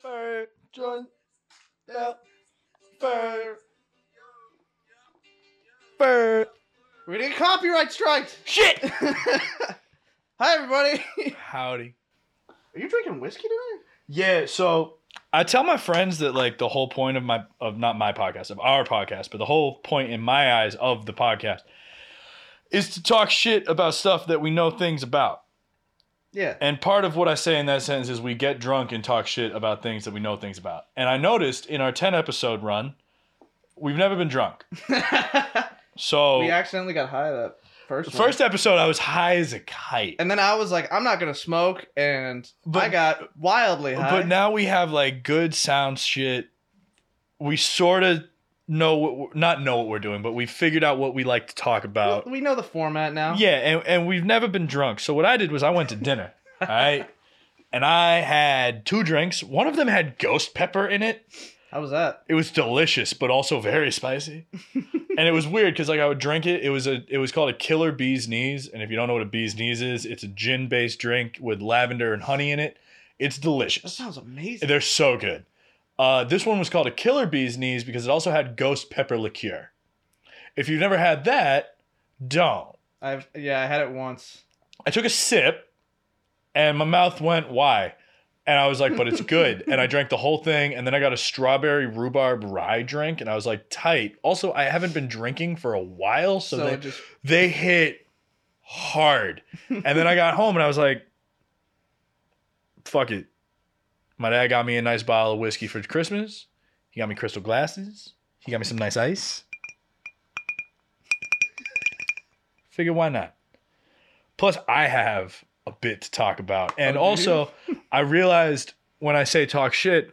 Fur, John, yeah, fur, fur. We didn't copyright strikes. Shit! Hi everybody. Howdy. Are you drinking whiskey tonight? Yeah, so I tell my friends that like the whole point of my of not my podcast, of our podcast, but the whole point in my eyes of the podcast is to talk shit about stuff that we know things about. Yeah. And part of what I say in that sentence is we get drunk and talk shit about things that we know things about. And I noticed in our 10 episode run, we've never been drunk. So we accidentally got high that first. one. first episode I was high as a kite. and then I was like, I'm not gonna smoke, and But- I got wildly high. But now we have like good sound shit. We sort of know what not know what we're doing, but we figured out what we like to talk about. we know the format now. Yeah, and, and we've never been drunk. So what I did was I went to dinner, all right? And I had two drinks. One of them had ghost pepper in it. How was that? It was delicious, but also very spicy. and it was weird because like I would drink it. It was a it was called a killer bee's knees. And if you don't know what a bee's knees is, it's a gin based drink with lavender and honey in it. It's delicious. That sounds amazing. They're so good. Uh, this one was called a killer bee's knees because it also had ghost pepper liqueur. If you've never had that, don't. I've yeah, I had it once. I took a sip and my mouth went, why? And I was like, but it's good. and I drank the whole thing. And then I got a strawberry rhubarb rye drink. And I was like, tight. Also, I haven't been drinking for a while. So, So, they, just they hit hard. and then I got home and I was like, fuck it. My dad got me a nice bottle of whiskey for Christmas. He got me crystal glasses. He got me some nice ice. Figure why not? Plus, I have a bit to talk about. And Oh, also, I realized when I say talk shit,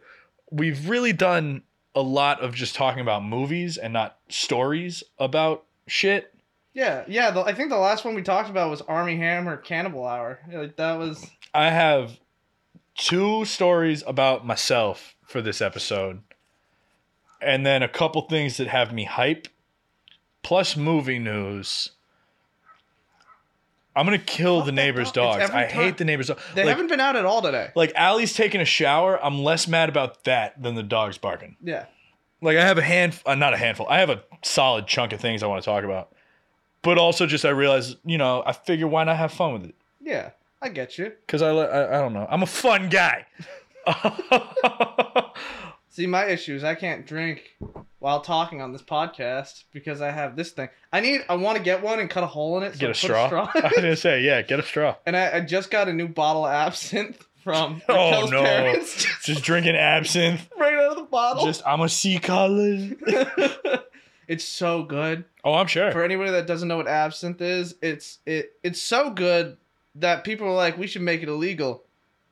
we've really done a lot of just talking about movies and not stories about shit. yeah, yeah. The, I think the last one we talked about was Armie Hammer Cannibal Hour. Like that was I have two stories about myself for this episode, and then a couple things that have me hype, plus movie news. I'm gonna kill the neighbor's dog. Dogs. I hate the neighbor's dog. they like, haven't been out at all today. like Allie's taking a shower. I'm less mad about that than the dogs barking. Yeah. Like I have a hand, uh, not a handful. I have a solid chunk of things I want to talk about, but also just I realize, you know, I figure why not have fun with it. Yeah. I get you. Cause I, I, I don't know. I'm a fun guy. See, my issue is I can't drink while talking on this podcast because I have this thing. I need. I want to get one and cut a hole in it. So get a put straw. I was gonna say, yeah, get a straw. and I, I just got a new bottle of absinthe from Oh, no. parents. Just Just drinking absinthe. right out of the bottle. Just I'm a sea color. it's so good. Oh, I'm sure. For anybody that doesn't know what absinthe is, it's it it's so good that people are like, we should make it illegal,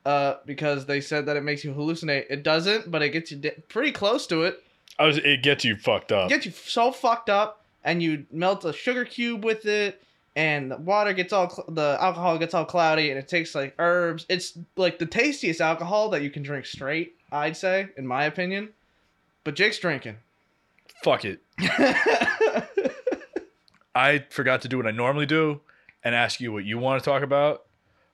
uh, because they said that it makes you hallucinate. It doesn't, but it gets you di- pretty close to it. I was. It gets you fucked up. It gets you so fucked up, and you melt a sugar cube with it, and the water gets all cl- the alcohol gets all cloudy, and it tastes like herbs. It's like the tastiest alcohol that you can drink straight. I'd say, in my opinion. But Jake's drinking. Fuck it. I forgot to do what I normally do and ask you what you want to talk about.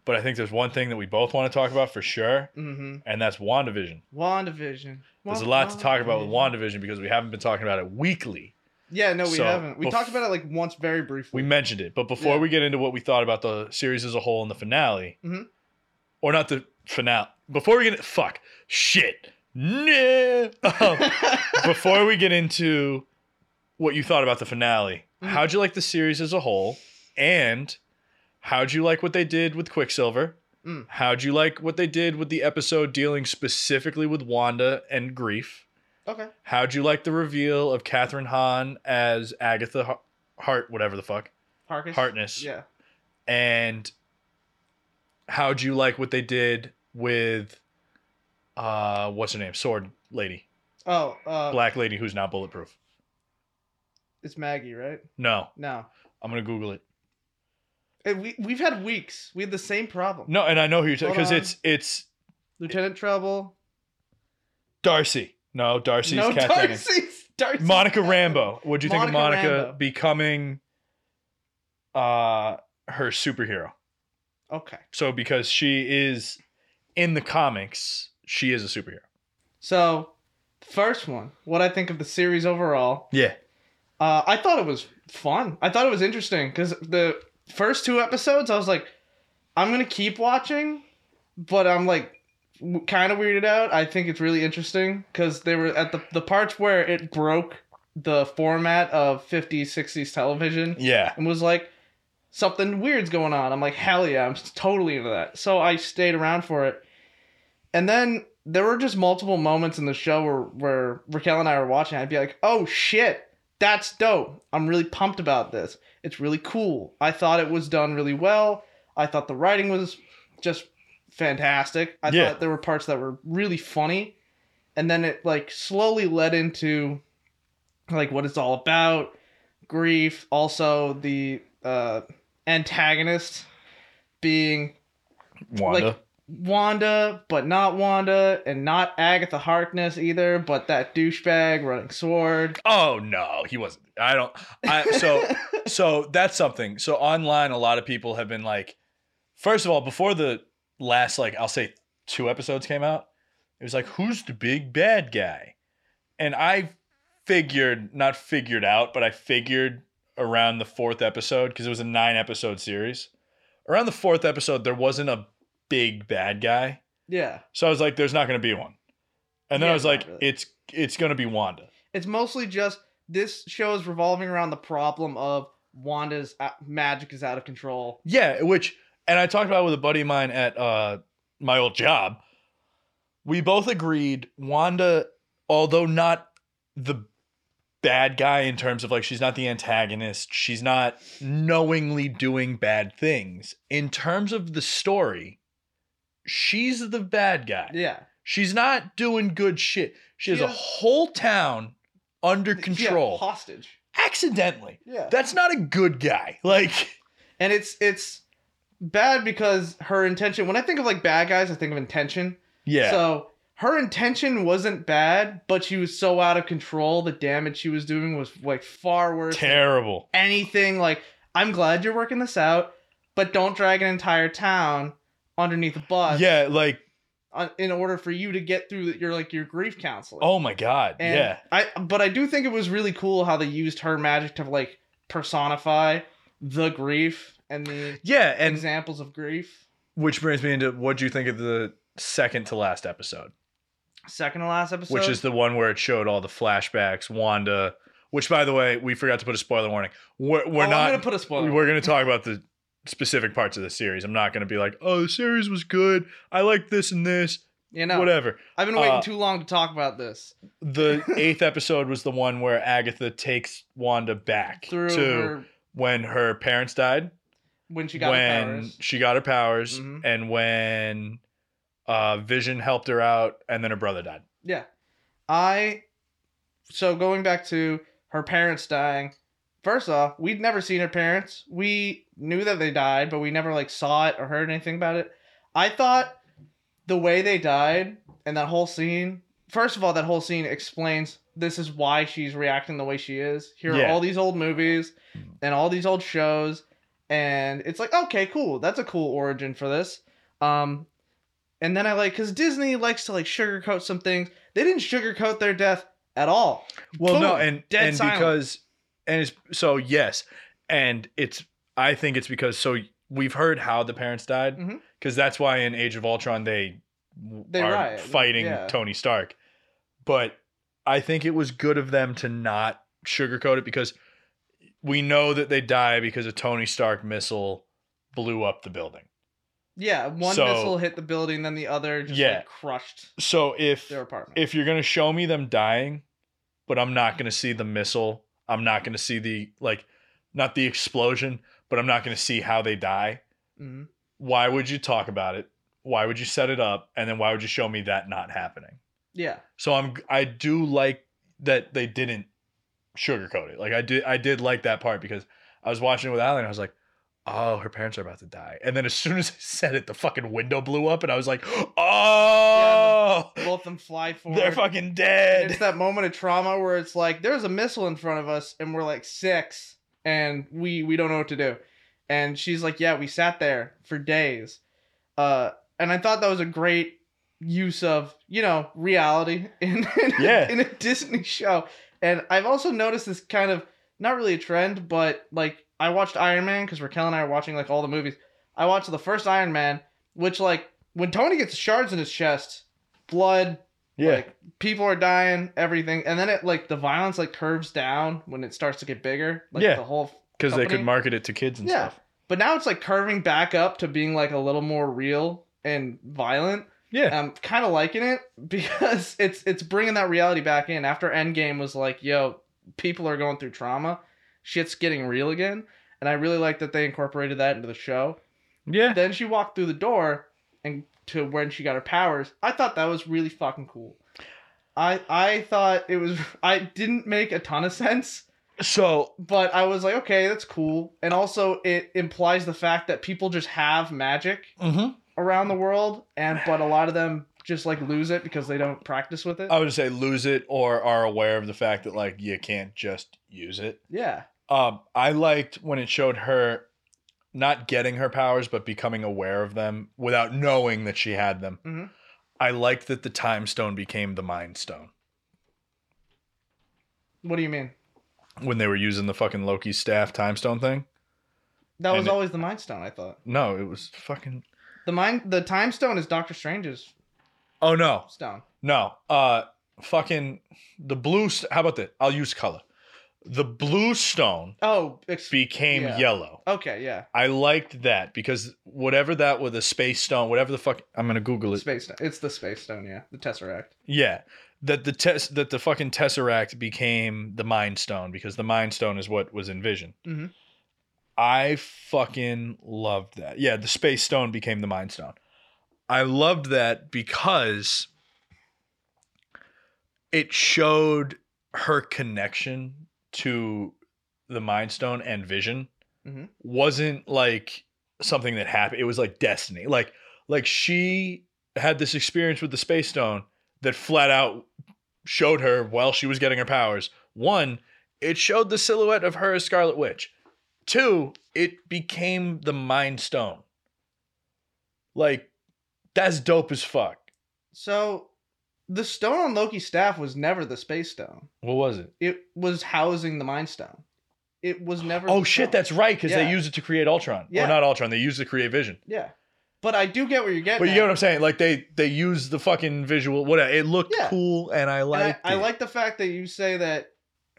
But I think there's one thing that we both want to talk about for sure, mm-hmm. and that's WandaVision. WandaVision. There's a lot to talk about with WandaVision because we haven't been talking about it weekly. Yeah, no, we So, haven't. We bef- talked about it like once, very briefly. We mentioned it, but before Yeah. we get into what we thought about the series as a whole and the finale, Mhm. or not the finale, before we get fuck shit, no. Um, before we get into what you thought about the finale, Mhm. how'd you like the series as a whole, and how'd you like what they did with Quicksilver? Mm. How'd you like what they did with the episode dealing specifically with Wanda and grief? okay. How'd you like the reveal of Kathryn Hahn as Agatha Har- Hart, whatever the fuck? Harkness. Harkness. Yeah. And how'd you like what they did with uh what's her name? Sword lady. Oh, uh, Black lady who's not bulletproof. it's Maggie, right? No. No. I'm gonna Google it. Hey, we we've had weeks. We had the same problem. No, and I know who you're Hold because on. it's it's Lieutenant Trouble. Darcy. No, Darcy's no, Dennings. Darcy's, Darcy's Monica Rambo. What'd you think of Monica becoming uh her superhero? Okay. So because she is in the comics, she is a superhero. So, first one, what I think of the series overall. Yeah. Uh, I thought it was fun. I thought it was interesting because the first two episodes, I was like, I'm gonna keep watching, but I'm like w- kind of weirded out. I think it's really interesting because they were at the the parts where it broke the format of 50s, 60s television Yeah. and was like something weird's going on. I'm like, hell yeah, I'm totally into that. So I stayed around for it. And then there were just multiple moments in the show where, where Raquel and I were watching. I'd be like, oh shit, that's dope. I'm really pumped about this. It's really cool. I thought it was done really well. I thought the writing was just fantastic. I Yeah. thought there were parts that were really funny. And then it like slowly led into like what it's all about, grief, also the uh antagonist being Wanda. Like- Wanda, but not Wanda, and not Agatha Harkness either, but that douchebag running sword. oh no, he wasn't. I don't. I so so that's something. So online, a lot of people have been like, first of all, before the last like I'll say two episodes came out, it was like, who's the big bad guy? And I figured, not figured out, but I figured around the fourth episode because it was a nine episode series. Around the fourth episode, there wasn't a big bad guy. yeah, So I was like, there's not going to be one. And then Yeah, I was like, really. it's it's going to be Wanda. it's mostly just this show is revolving around the problem of Wanda's uh, magic is out of control. Yeah, which and I talked about it with a buddy of mine at uh my old job. We both agreed Wanda, although not the bad guy in terms of like she's not the antagonist, she's not knowingly doing bad things. In terms of the story, she's the bad guy. Yeah, She's not doing good shit. She has She a whole town under Yeah, control hostage. Accidentally. Yeah, That's not a good guy. Like and it's it's bad because her intention. When I think of like bad guys, I think of intention. yeah. So her intention wasn't bad, but she was so out of control. The damage she was doing was like far worse. terrible. anything like I'm glad you're working this out, but don't drag an entire town underneath a bus. Yeah, like In order for you to get through your like your grief counseling. oh my god. And yeah. I but I do think it was really cool how they used her magic to like personify the grief and the Yeah, and examples of grief. which brings me into what do you think of the second to last episode, Second to last episode, which is the one where it showed all the flashbacks, Wanda. Which, by the way, we forgot to put a spoiler warning. We're, we're Oh, not. gonna put a spoiler. We're going to talk about the specific parts of the series. I'm not going to be like, oh, the series was good. I like this and this. you know, Whatever. I've been waiting Uh, too long to talk about this. The eighth episode was the one where Agatha takes Wanda back Through to her when her parents died. when she got her powers. she got her powers Mhm. and when uh vision helped her out and then her brother died Yeah. I so going back to her parents dying. First off, we'd never seen her parents. We knew that they died, but we never like saw it or heard anything about it. I thought the way they died and that whole scene, first of all, that whole scene explains this is why she's reacting the way she is. Here are Yeah. all these old movies and all these old shows and it's like, okay, cool. That's a cool origin for this. Um and then I like cuz Disney likes to like sugarcoat some things. They didn't sugarcoat their death at all. well no and Dead and silent. because and it's so yes and it's i think it's because so we've heard how the parents died mm-hmm. because that's why in age of ultron they, They are riot, fighting yeah. tony stark but i think it was good of them to not sugarcoat it because we know that they die because a tony stark missile blew up the building Yeah, one So- missile hit the building, then the other just Yeah. like crushed so if their apartment. if you're gonna show me them dying, but I'm not gonna see the missile, I'm not gonna see the like, not the explosion, but I'm not gonna see how they die. Mhm. Why would you talk about it? Why would you set it up? And then why would you show me that not happening? Yeah, So I'm I do like that they didn't sugarcoat it. Like I did I did like that part because I was watching it with Alan and I was like, oh, her parents are about to die. And then as soon as I said it, the fucking window blew up and I was like, oh, both of them fly forward. they're fucking And dead. it's that moment of trauma where it's like there's a missile in front of us and we're like six and we we don't know what to do and she's like yeah we sat there for days uh and i thought that was a great use of you know reality in in, Yeah. in a Disney show. And I've also noticed this kind of not really a trend, but like I watched Iron Man because Raquel and I are watching like all the movies. I watched the first Iron Man, which like when Tony gets shards in his chest, blood, Yeah. like people are dying, everything, and then it like the violence like curves down when it starts to get bigger. Like Yeah. the whole Because they could market it to kids and Yeah. stuff. but now it's like curving back up to being like a little more real and violent. Yeah. I'm kind of liking it because it's it's bringing that reality back in. After Endgame was like, yo, people are going through trauma, shit's getting real again, and I really like that they incorporated that into the show. yeah. Then she walked through the door and to when she got her powers. I thought that was really fucking cool. I I thought it was I didn't make a ton of sense, So but I was like, okay, that's cool. And also it implies the fact that people just have magic mhm. around the world and but a lot of them just like lose it because they don't practice with it. I would say lose it or are aware of the fact that like you can't just use it. yeah. Um, I liked when it showed her not getting her powers, but becoming aware of them without knowing that she had them. Mhm. I liked that the time stone became the mind stone What do you mean? when they were using the fucking Loki staff time stone thing. That was And it- always the Mind Stone, I thought. No, it was fucking. The mind the Time Stone is Doctor Strange's Oh no, stone. no. Uh, fucking the blue. St- How about that? I'll use color. The blue stone Oh, ex- became Yeah. yellow. okay, yeah. I liked that because whatever that with a space stone, whatever the fuck, I'm gonna Google it. Space Stone. It's the Space Stone, yeah. The Tesseract. Yeah, that the test that the fucking tesseract became the mind stone because the mind stone is what was envisioned. Mhm. I fucking loved that. Yeah, the space stone became the mind stone. I loved that because it showed her connection to the mind stone and vision Mhm. wasn't like something that happened. It was like destiny. Like like she had this experience with the space stone that flat out showed her while she was getting her powers. One it showed the silhouette of her as scarlet witch. Two it became the mind stone. Like that's dope as fuck. So the stone on Loki's staff was never the Space Stone. what was it It was housing the Mind Stone. It was never oh shit stone. that's right because Yeah. they used it to create ultron Yeah. or not ultron they used it to create vision Yeah. But I do get where you're getting But you at. get what I'm saying? Like they they use the fucking visual. Whatever. It looked Yeah. cool, and I like. I, I like the fact that you say that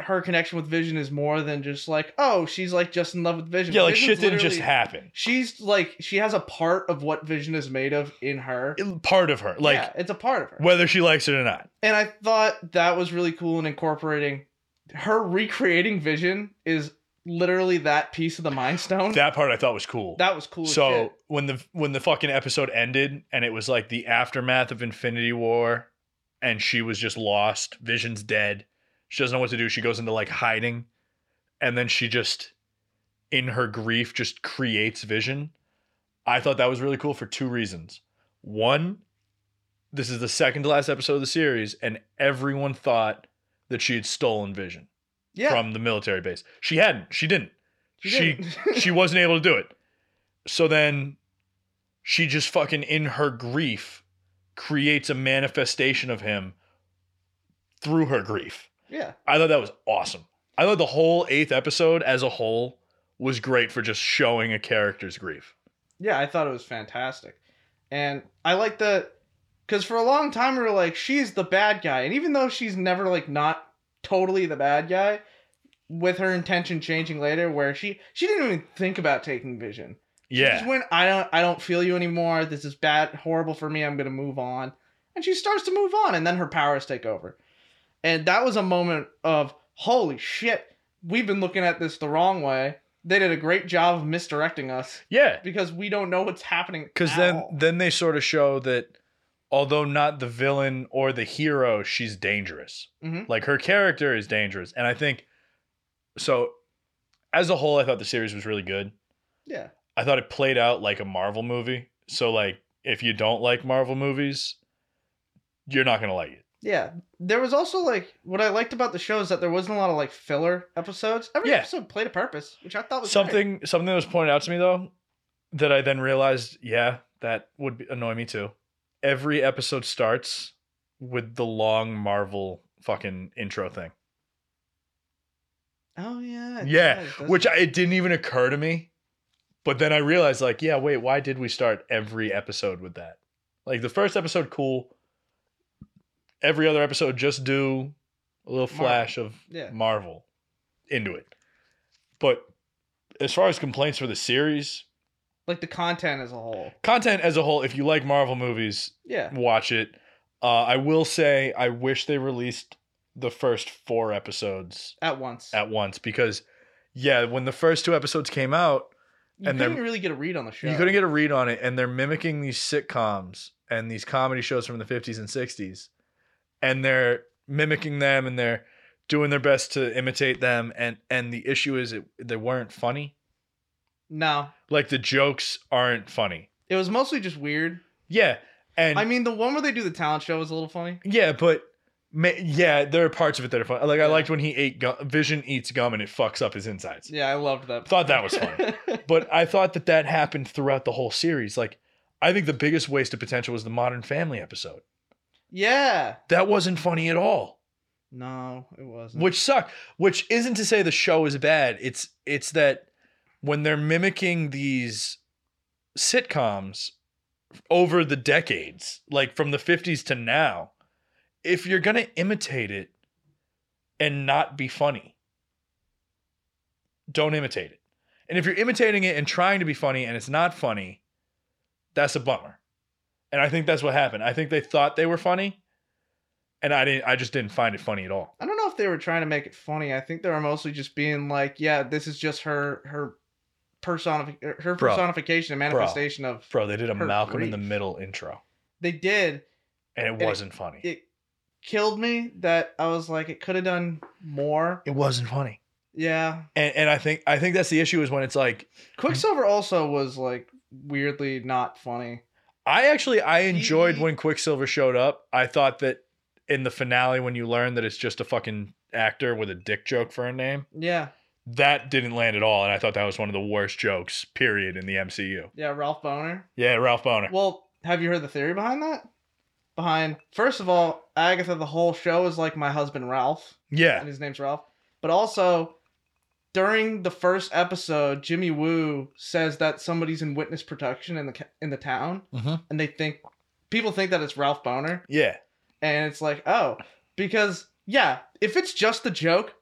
her connection with Vision is more than just like, oh, she's like just in love with Vision. Yeah, like Vision's shit didn't just literally- happen. She's like she has a part of what Vision is made of in her. It- part of her, like yeah, it's a part of her. whether she likes it or not. And I thought that was really cool in incorporating her recreating Vision is literally that piece of the Mind Stone. That part I thought was cool. that was cool. as so shit. when the when the fucking episode ended and it was like the aftermath of Infinity War, and she was just lost. Vision's dead. She doesn't know what to do. She goes into like hiding, and then she just, in her grief, just creates Vision. I thought that was really cool for two reasons. One, this is the second to last episode of the series, and everyone thought that she had stolen Vision yeah, from the military base. She hadn't. She didn't she- didn't. she wasn't able to do it. So then she just fucking in her grief creates a manifestation of him through her grief. Yeah, I thought that was awesome. I thought the whole eighth episode as a whole was great for just showing a character's grief. yeah, I thought it was fantastic, and I like the because for a long time we were like she's the bad guy, and even though she's never like not totally the bad guy, with her intention changing later, where she she didn't even think about taking Vision. She Yeah. just went, I don't I don't feel you anymore. This is bad, horrible for me. I'm gonna move on. And she starts to move on, and then her powers take over. And that was a moment of holy shit. We've been looking at this the wrong way. They did a great job of misdirecting us Yeah. because we don't know what's happening. Because then all. then they sort of show that although not the villain or the hero, she's dangerous. Mhm. Like her character is dangerous. And I think so as a whole, I thought the series was really good. yeah, I thought it played out like a Marvel movie. So like if you don't like Marvel movies, you're not gonna like it. Yeah. There was also like what I liked about the show is that there wasn't a lot of like filler episodes. Every Yeah. episode played a purpose, which I thought was great. Something something that was pointed out to me though, that I then realized, yeah, that would be, annoy me too. every episode starts with the long Marvel fucking intro thing. Oh yeah. Yeah, which? I, it didn't even occur to me. But then I realized, like, yeah, wait, why did we start every episode with that? Like the first episode, cool. Every other episode, just do a little Marvel. flash of Yeah. Marvel into it. But as far as complaints for the series, like the content as a whole. content as a whole, if you like Marvel movies, Yeah. watch it. Uh, I will say, I wish they released the first four episodes At once. at once because, yeah, when the first two episodes came out, you and couldn't really get a read on the show. you couldn't get a read on it, and they're mimicking these sitcoms and these comedy shows from the 50s and 60s, and they're mimicking them and they're doing their best to imitate them. And and the issue is, it, they weren't funny. No. Like the jokes aren't funny. It was mostly just weird. Yeah, and I mean, the one where they do the talent show was a little funny. Yeah, but yeah, there are parts of it that are fun. Like I liked when he ate gum. Vision eats gum and it fucks up his insides. Yeah, I loved that. Thought that was funny. But I thought that that happened throughout the whole series. Like I think the biggest waste of potential was the Modern Family episode. Yeah. That wasn't funny at all, No, it wasn't. which sucked. Which isn't to say the show is bad. It's it's that when they're mimicking these sitcoms over the decades, like from the 50s to now, if you're going to imitate it and not be funny, don't imitate it. And if you're imitating it and trying to be funny and it's not funny, that's a bummer. And I think that's what happened. I think they thought they were funny and I didn't I just didn't find it funny at all. I don't know if they were trying to make it funny. I think they were mostly just being like, yeah, this is just her her personific er, her Bro. personification and manifestation of Bro, they did a Her Malcolm in the. Middle intro they did. and it it- wasn't funny. It killed me that I was like, it could have done more. it wasn't funny. Yeah. And and I think I think that's the issue is when it's like Quicksilver also was like weirdly not funny. I actually I enjoyed He- when Quicksilver showed up. I thought that in the finale when you learn that it's just a fucking actor with a dick joke for a name, Yeah. that didn't land at all and I thought that was one of the worst jokes period in the MCU. Yeah, Ralph Bohner. Yeah, Ralph Bohner. Well, have you heard the theory behind that? Behind first of all, Agatha the whole show is like my husband Ralph. yeah. and his name's Ralph. But also, during the first episode, Jimmy Woo says that somebody's in witness protection in the in the town, Mhm. and they think people think that it's Ralph Bohner, Yeah. and it's like, oh, because yeah, if it's just a joke,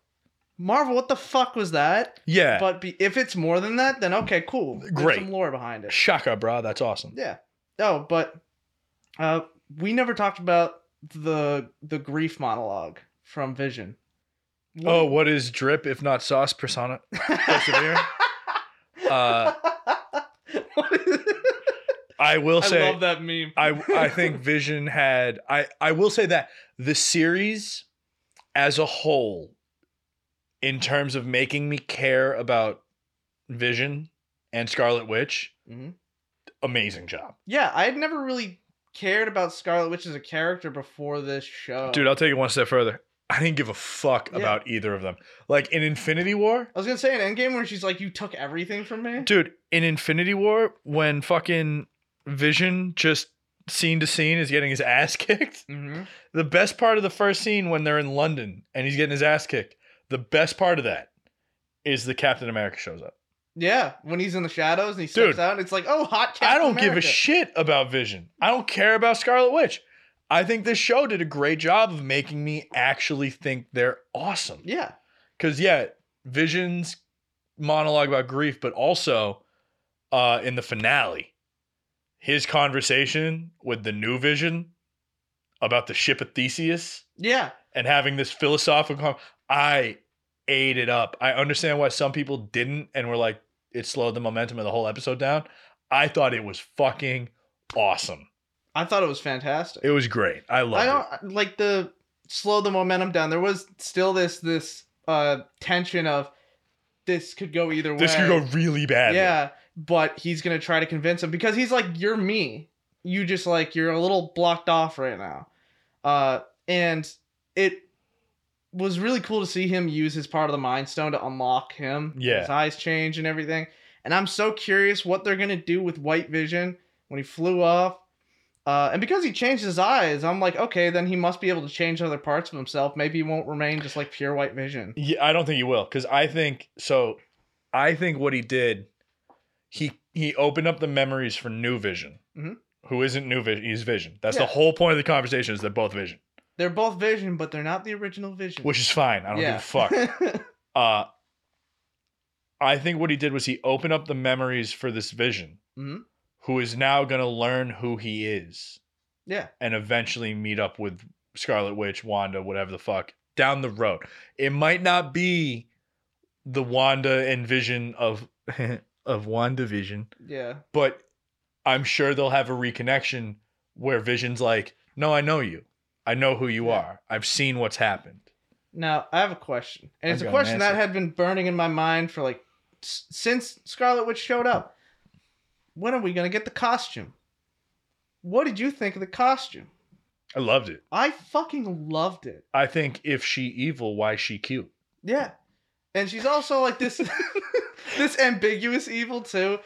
Marvel, what the fuck was that? Yeah. But be, if it's more than that, then okay, cool. There's Great. some lore behind it. Shaka, bro. That's awesome. Yeah. Oh, but uh, we never talked about the the grief monologue from Vision. Oh, what is drip if not sauce persona? Persevere? Uh, I will say I love that meme. I I think Vision had I I will say that the series as a whole in terms of making me care about Vision and Scarlet Witch Mhm. amazing job. yeah, I had never really cared about Scarlet Witch as a character before this show. Dude, I'll take it one step further. I didn't give a fuck Yeah. about either of them. Like in Infinity War, I was gonna say an Endgame where she's like, "You took everything from me." dude, in Infinity War when fucking Vision just scene to scene is getting his ass kicked. Mm-hmm. The best part of the first scene when they're in London and he's getting his ass kicked. The best part of that is the Captain America shows up. Yeah, when he's in the shadows and he steps Dude. out, and it's like, "Oh, hot Captain I don't give a shit about Vision. I don't care about Scarlet Witch. I think this show did a great job of making me actually think they're awesome. Yeah, Cause yeah, Vision's monologue about grief, but also uh in the finale, his conversation with the new Vision about the ship of Theseus yeah, and having this philosophical, I ate it up. I understand why some people didn't and were like it slowed the momentum of the whole episode down. I thought it was fucking awesome. I thought it was fantastic. It was great. I I loved it. don't like the slow the momentum down. There was still this this uh tension of this could go either way. This could go really bad. Yeah, but he's gonna try to convince him because he's like, "You're me. You just like you're a little blocked off right now." Uh, and it was really cool to see him use his part of the Mind Stone to unlock him. Yeah. his eyes change and everything. And I'm so curious what they're gonna do with White Vision when he flew off. Uh, and because he changed his eyes, I'm like, okay, then he must be able to change other parts of himself. Maybe he won't remain just like pure white vision. Yeah, I don't think he will because I think so. I think what he did, he he opened up the memories for New Vision, Mhm. who isn't New Vision. He's Vision. That's Yeah. the whole point of the conversation. Is they're both Vision, They're both vision, but they're not the original vision. which is fine. I don't yeah. give a fuck. Uh, I think what he did was he opened up the memories for this Vision, Mhm. Who is now going to learn who he is yeah. and eventually meet up with Scarlet Witch, Wanda, whatever the fuck, down the road. It might not be the Wanda and Vision of of WandaVision, Yeah. but I'm sure they'll have a reconnection where Vision's like, "No, I know you. I know who you Yeah. are. I've seen what's happened." Now I have a question, and it's I've a got an question that had been burning in my mind for like since Scarlet Witch showed up. When are we gonna get the costume? What did you think of the costume? I loved it. I fucking loved it. I think if she evil, why she cute? Yeah, and she's also like this, this ambiguous evil too.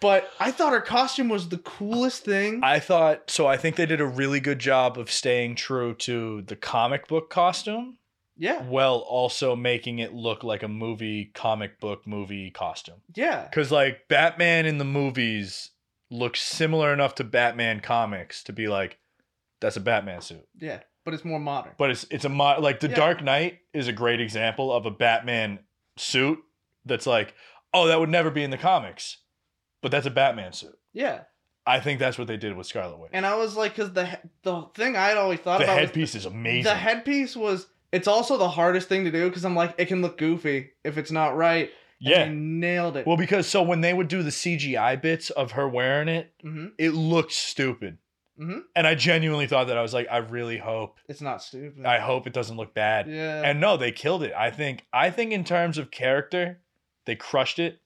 But I thought her costume was the coolest thing. I thought so. I think they did a really good job of staying true to the comic book costume. Yeah, while also making it look like a movie comic book movie costume yeah, because like batman in the movies looks similar enough to batman comics to be like that's a batman suit yeah. But it's more modern. but it's it's a mo- like the Yeah. dark knight is a great example of a batman suit that's like oh that would never be in the comics but that's a batman suit Yeah, i think that's what they did with scarlet witch and I was like, because the the thing I'd always thought the about headpiece is amazing The headpiece was. It's also the hardest thing to do because I'm like, it can look goofy if it's not right. And yeah they nailed it. well because so when they would do the cgi bits of her wearing it hmm it looked stupid. Mhm. And I genuinely thought that I was like, I really hope, It's not stupid. I hope it doesn't look bad. yeah. And no, they killed it. I think, I think in terms of character, they crushed it.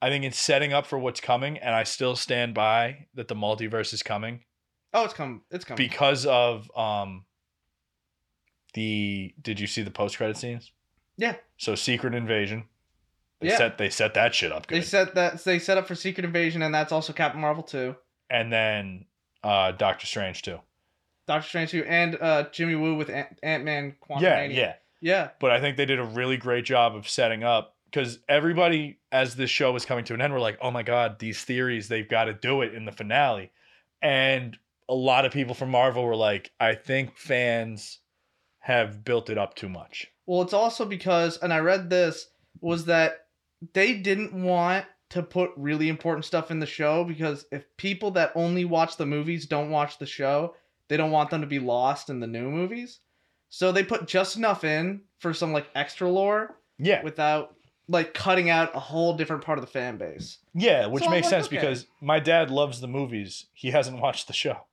I think it's setting up for what's coming, and I still stand by that the multiverse is coming oh, it's coming. It's coming. because of um the. Did you see the post credit scenes? Yeah. So Secret Invasion. They Yeah. set they set that shit up good. they set that. They set up for Secret Invasion, and that's also Captain Marvel too. and then uh Doctor Strange too. Doctor Strange too, and uh, Jimmy Woo with Ant Man. Yeah, yeah. yeah. but I think they did a really great job of setting up because everybody, as this show was coming to an end, were like, "Oh my god, these theories! They've got to do it in the finale," and a lot of people from Marvel were like, "I think fans have built it up too much." Well, it's also because, and I read this, was that they didn't want to put really important stuff in the show because if people that only watch the movies don't watch the show, they don't want them to be lost in the new movies. So they put just enough in for some like extra lore Yeah, without like cutting out a whole different part of the fan base. yeah, which So makes like, sense okay. because my dad loves the movies. He hasn't watched the show,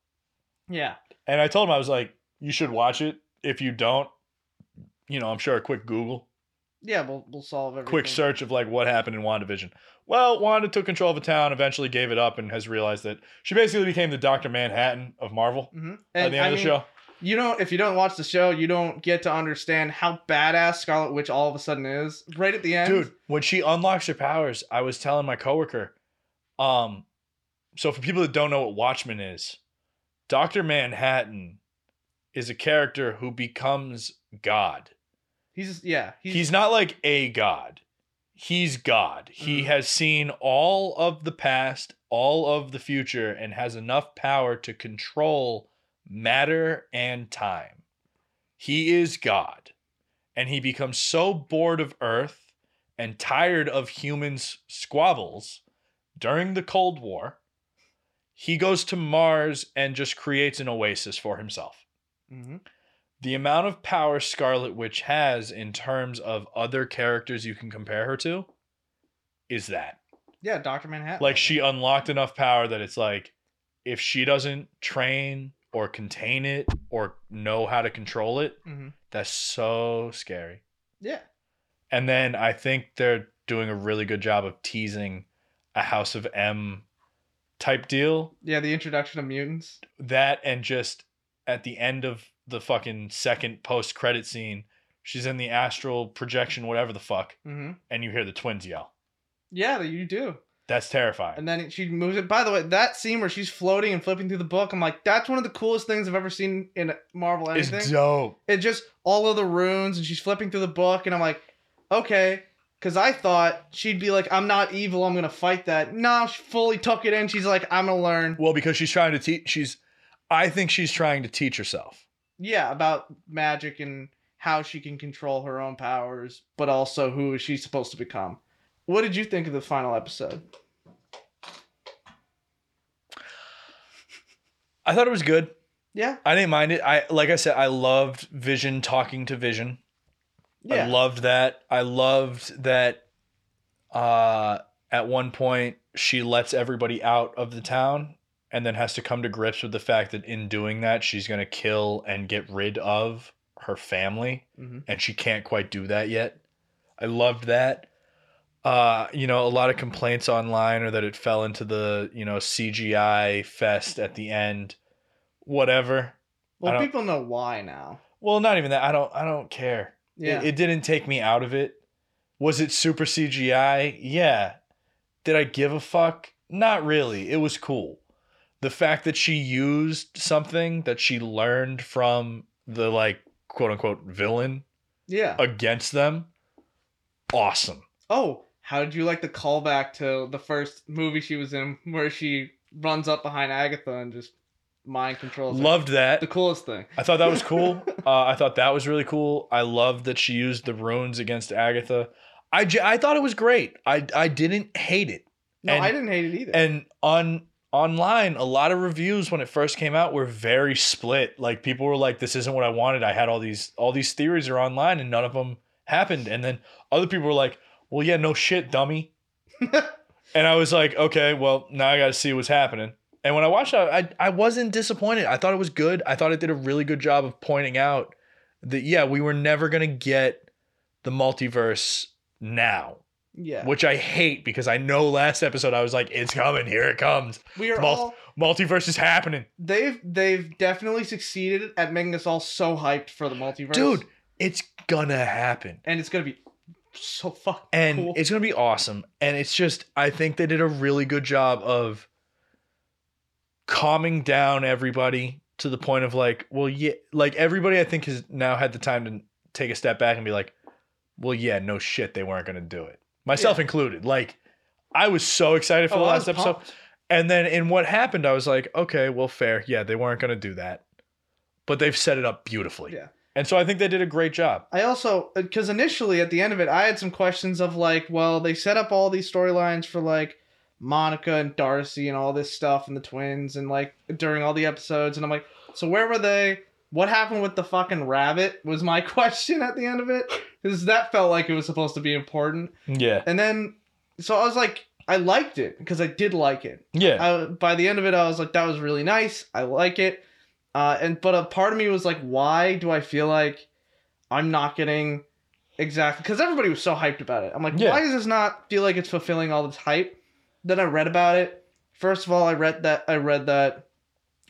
Yeah. and I told him I was like, "You should watch it. If you don't, you know, I'm sure a quick Google." Yeah, we'll we'll solve everything. quick search of like what happened in WandaVision. Well, Wanda took control of a town, eventually gave it up, and has realized that she basically became the Doctor Manhattan of Marvel hmm at the end I of the mean, show. you know, if you don't watch the show, you don't get to understand how badass Scarlet Witch all of a sudden is. Right at the end, Dude, when she unlocks her powers, I was telling my coworker, um, so for people that don't know what Watchmen is, Doctor Manhattan is a character who becomes God. He's yeah. He's, not like a god. He's God. He Mhm. has seen all of the past, all of the future, and has enough power to control matter and time. He is God. And he becomes so bored of Earth and tired of humans' squabbles during the Cold War, he goes to Mars and just creates an oasis for himself hmm the amount of power Scarlet Witch has in terms of other characters you can compare her to is that. yeah. Doctor Manhattan. Like she unlocked enough power that it's like if she doesn't train or contain it or know how to control it, hmm that's so scary. Yeah. And then I think they're doing a really good job of teasing a House of M type deal. Yeah. The introduction of mutants. That and just at the end of the fucking second post credit scene, she's in the astral projection, whatever the fuck, hmm and you hear the twins yell. Yeah, you do. That's terrifying. and then she moves it. By the way, that scene where she's floating and flipping through the book, I'm like, that's one of the coolest things I've ever seen in Marvel it's anything. dope. It just all of the runes, and she's flipping through the book, and I'm like, okay. Because I thought she'd be like, I'm not evil, I'm gonna fight that. No, she fully took it in. She's like, I'm gonna learn. Well, because she's trying to teach. She's, I think she's trying to teach herself. Yeah, about magic and how she can control her own powers, but also who is she supposed to become. What did you think of the final episode? I thought it was good. Yeah, I didn't mind it. I like I said, I loved Vision talking to Vision. yeah, I loved that. I loved that. Uh, at one point, she lets everybody out of the town, and then has to come to grips with the fact that in doing that, she's gonna kill and get rid of her family, Mhm. and she can't quite do that yet. I loved that. Uh, you know, a lot of complaints online are that it fell into the you know CGI fest at the end. Whatever. Well, people know why now. Well, not even that. I don't. I don't care. Yeah, It, it didn't take me out of it. Was it super CGI? Yeah. Did I give a fuck? Not really. It was cool. The fact that she used something that she learned from the like quote unquote villain yeah. against them, awesome. Oh, how did you like the callback to the first movie she was in, where she runs up behind Agatha and just mind controls her? Loved that. the coolest thing. I thought that was cool. uh, I thought that was really cool. I loved that she used the runes against Agatha. I, j- I thought it was great. I, I didn't hate it. No, And- I didn't hate it either. and on online a lot of reviews when it first came out were very split. Like people were like this isn't what i wanted. I had all these all these theories are online and none of them happened. And then other people were like well yeah no shit dummy. And i was like okay well now i gotta see what's happening. And when i watched it i i wasn't disappointed. I thought it was good. I thought it did a really good job of pointing out that yeah we were never gonna get the multiverse now yeah, which i hate because i know last episode i was like it's coming here it comes we are mul- all multiverse is happening. they've they've definitely succeeded at making us all so hyped for the multiverse, Dude, it's gonna happen. and it's gonna be so fucking And cool. it's gonna be awesome. And it's just I think they did a really good job of calming down everybody to the point of like, well, yeah, like everybody I think has now had the time to take a step back and be like, well, yeah, no shit, they weren't gonna do it. Myself included. Like, I was so excited for Oh, the last episode. pumped. And then in what happened, I was like, okay, well, fair. Yeah, they weren't gonna do that. But they've set it up beautifully. Yeah. And so I think they did a great job. I also uh, because initially at the end of it, I had some questions of like, well, they set up all these storylines for like Monica and Darcy and all this stuff and the twins and like during all the episodes, and I'm like, so where were they? What happened with the fucking rabbit? Was my question at the end of it because that felt like it was supposed to be important, Yeah. and then so I was like, I liked it because I did like it. Yeah. I, by the end of it, I was like, that was really nice. I like it. Uh, and but a part of me was like, why do I feel like I'm not getting exactly because everybody was so hyped about it. I'm like, Yeah. why does this not feel like it's fulfilling all this hype? Then I read about it. First of all, I read that I read that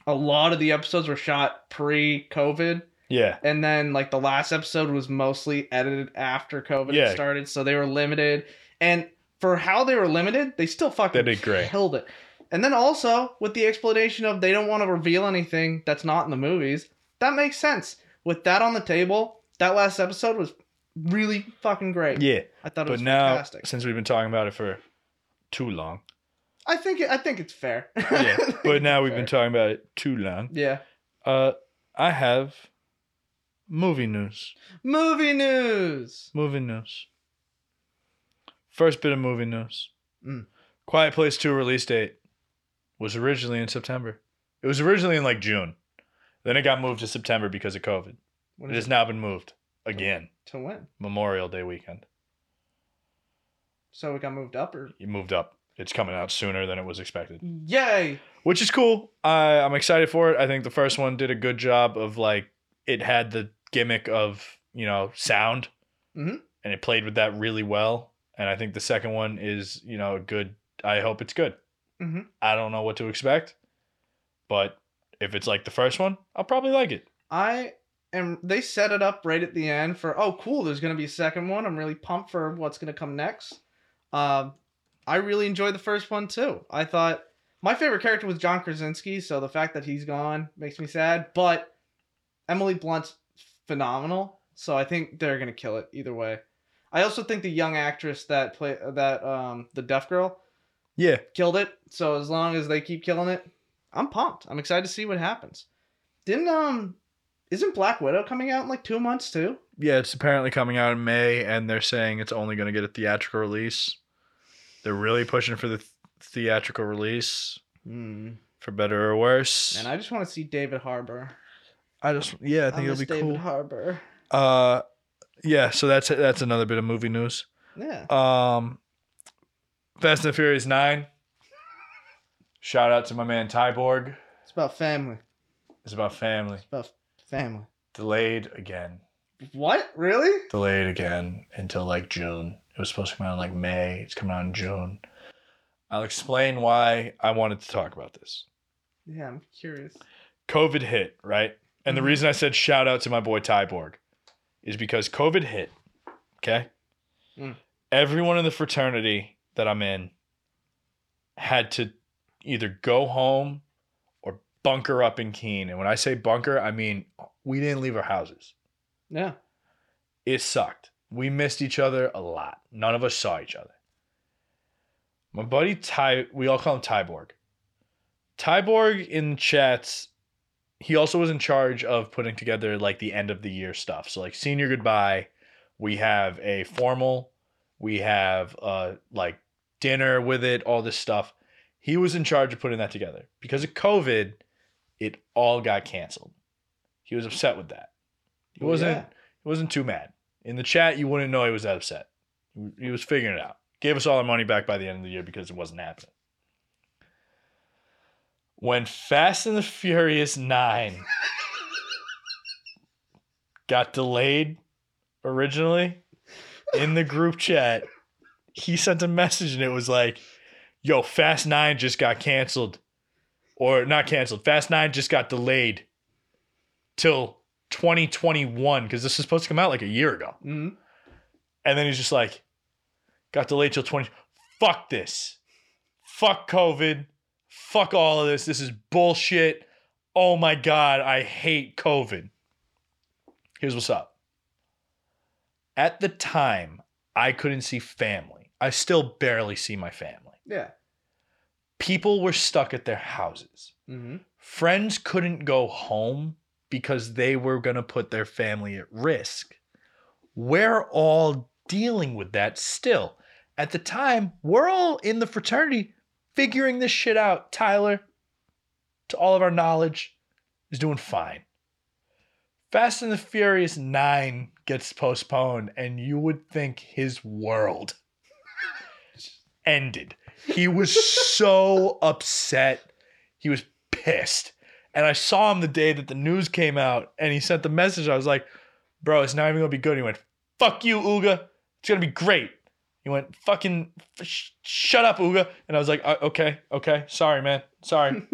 a lot of the episodes were shot pre-COVID, yeah. and then like the last episode was mostly edited after COVID Yeah. started, so they were limited. And for how they were limited, they still fucking They did great. killed it. And then also with the explanation of they don't want to reveal anything that's not in the movies, that makes sense. With that on the table, that last episode was really fucking great. Yeah. I thought it But was now, fantastic. since we've been talking about it for too long, I think it, I think it's fair. yeah. But now we've been talking about it too long. yeah. Uh, I have movie news. Movie news. Movie news. First bit of movie news. Mm. Quiet Place 2 release date was originally in September. It was originally in like June. Then it got moved to September because of COVID. It has now been moved again. to when? Memorial Day weekend. So it got moved up or It moved up. It's coming out sooner than it was expected. yay? which is cool. I I'm excited for it. I think the first one did a good job of like it had the gimmick of you know sound, Mhm. and it played with that really well. And I think the second one is you know good. I hope it's good. Mhm. I don't know what to expect, but if it's like the first one, I'll probably like it. I am. They set it up right at the end for oh cool. There's gonna be a second one. I'm really pumped for what's gonna come next. Um, I really enjoyed the first one too. I thought my favorite character was John Krasinski, so the fact that he's gone makes me sad. But Emily Blunt's phenomenal, so I think they're gonna kill it either way. I also think the young actress that play that um the deaf girl Yeah. killed it. So as long as they keep killing it, I'm pumped. I'm excited to see what happens. Didn't um isn't Black Widow coming out in like two months too? Yeah, it's apparently coming out in May, and they're saying it's only going to get a theatrical release. They're really pushing for the th- theatrical release, Hmm. for better or worse. And I just want to see David Harbour. I just, yeah, I think I it'll be David cool. Harbour. Uh, yeah. So that's that's another bit of movie news. Yeah. Um, Fast and the Furious Nine. Shout out to my man Tyborg. It's about family. It's about family. It's about family. Delayed again. What? Really? Delayed again until like June. It was supposed to come out in like May. It's coming out in June. I'll explain why I wanted to talk about this. Yeah, I'm curious. COVID hit, right? And the Mhm. reason I said shout out to my boy Tyborg is because COVID hit. Okay. Mm. Everyone in the fraternity that I'm in had to either go home or bunker up in Keene. And when I say bunker, I mean we didn't leave our houses. Yeah. It sucked. We missed each other a lot. None of us saw each other. My buddy Ty, we all call him Tyborg. Tyborg in chats, he also was in charge of putting together like the end of the year stuff. So like senior goodbye, we have a formal, we have uh like dinner with it, all this stuff. He was in charge of putting that together. Because of COVID, it all got canceled. He was upset with that. He wasn't yeah. he wasn't too mad. In the chat, you wouldn't know he was that upset. He was figuring it out. Gave us all our money back by the end of the year because it wasn't happening. When Fast and the Furious 9 got delayed originally in the group chat, he sent a message and it was like, Yo, Fast 9 just got canceled. Or not canceled. Fast 9 just got delayed till 2021 because this is supposed to come out like a year ago. hmm And then he's just like, got delayed till 20. Fuck this. Fuck COVID. Fuck all of this. This is bullshit. Oh my God, I hate COVID. Here's what's up. At the time, I couldn't see family. I still barely see my family. Yeah. People were stuck at their houses. hmm Friends couldn't go home because they were going to put their family at risk. We're all dealing with that still. At the time, we're all in the fraternity figuring this shit out. Tyler, to all of our knowledge, is doing fine. Fast and the Furious 9 gets postponed, and you would think his world ended. He was so upset. He was pissed. And I saw him the day that the news came out, and he sent the message. I was like, bro, it's not even gonna be good. He went, fuck you, Uga. It's gonna be great. He went, fucking, sh- shut up, Uga. And I was like, "Uh, okay, okay, sorry, man, sorry.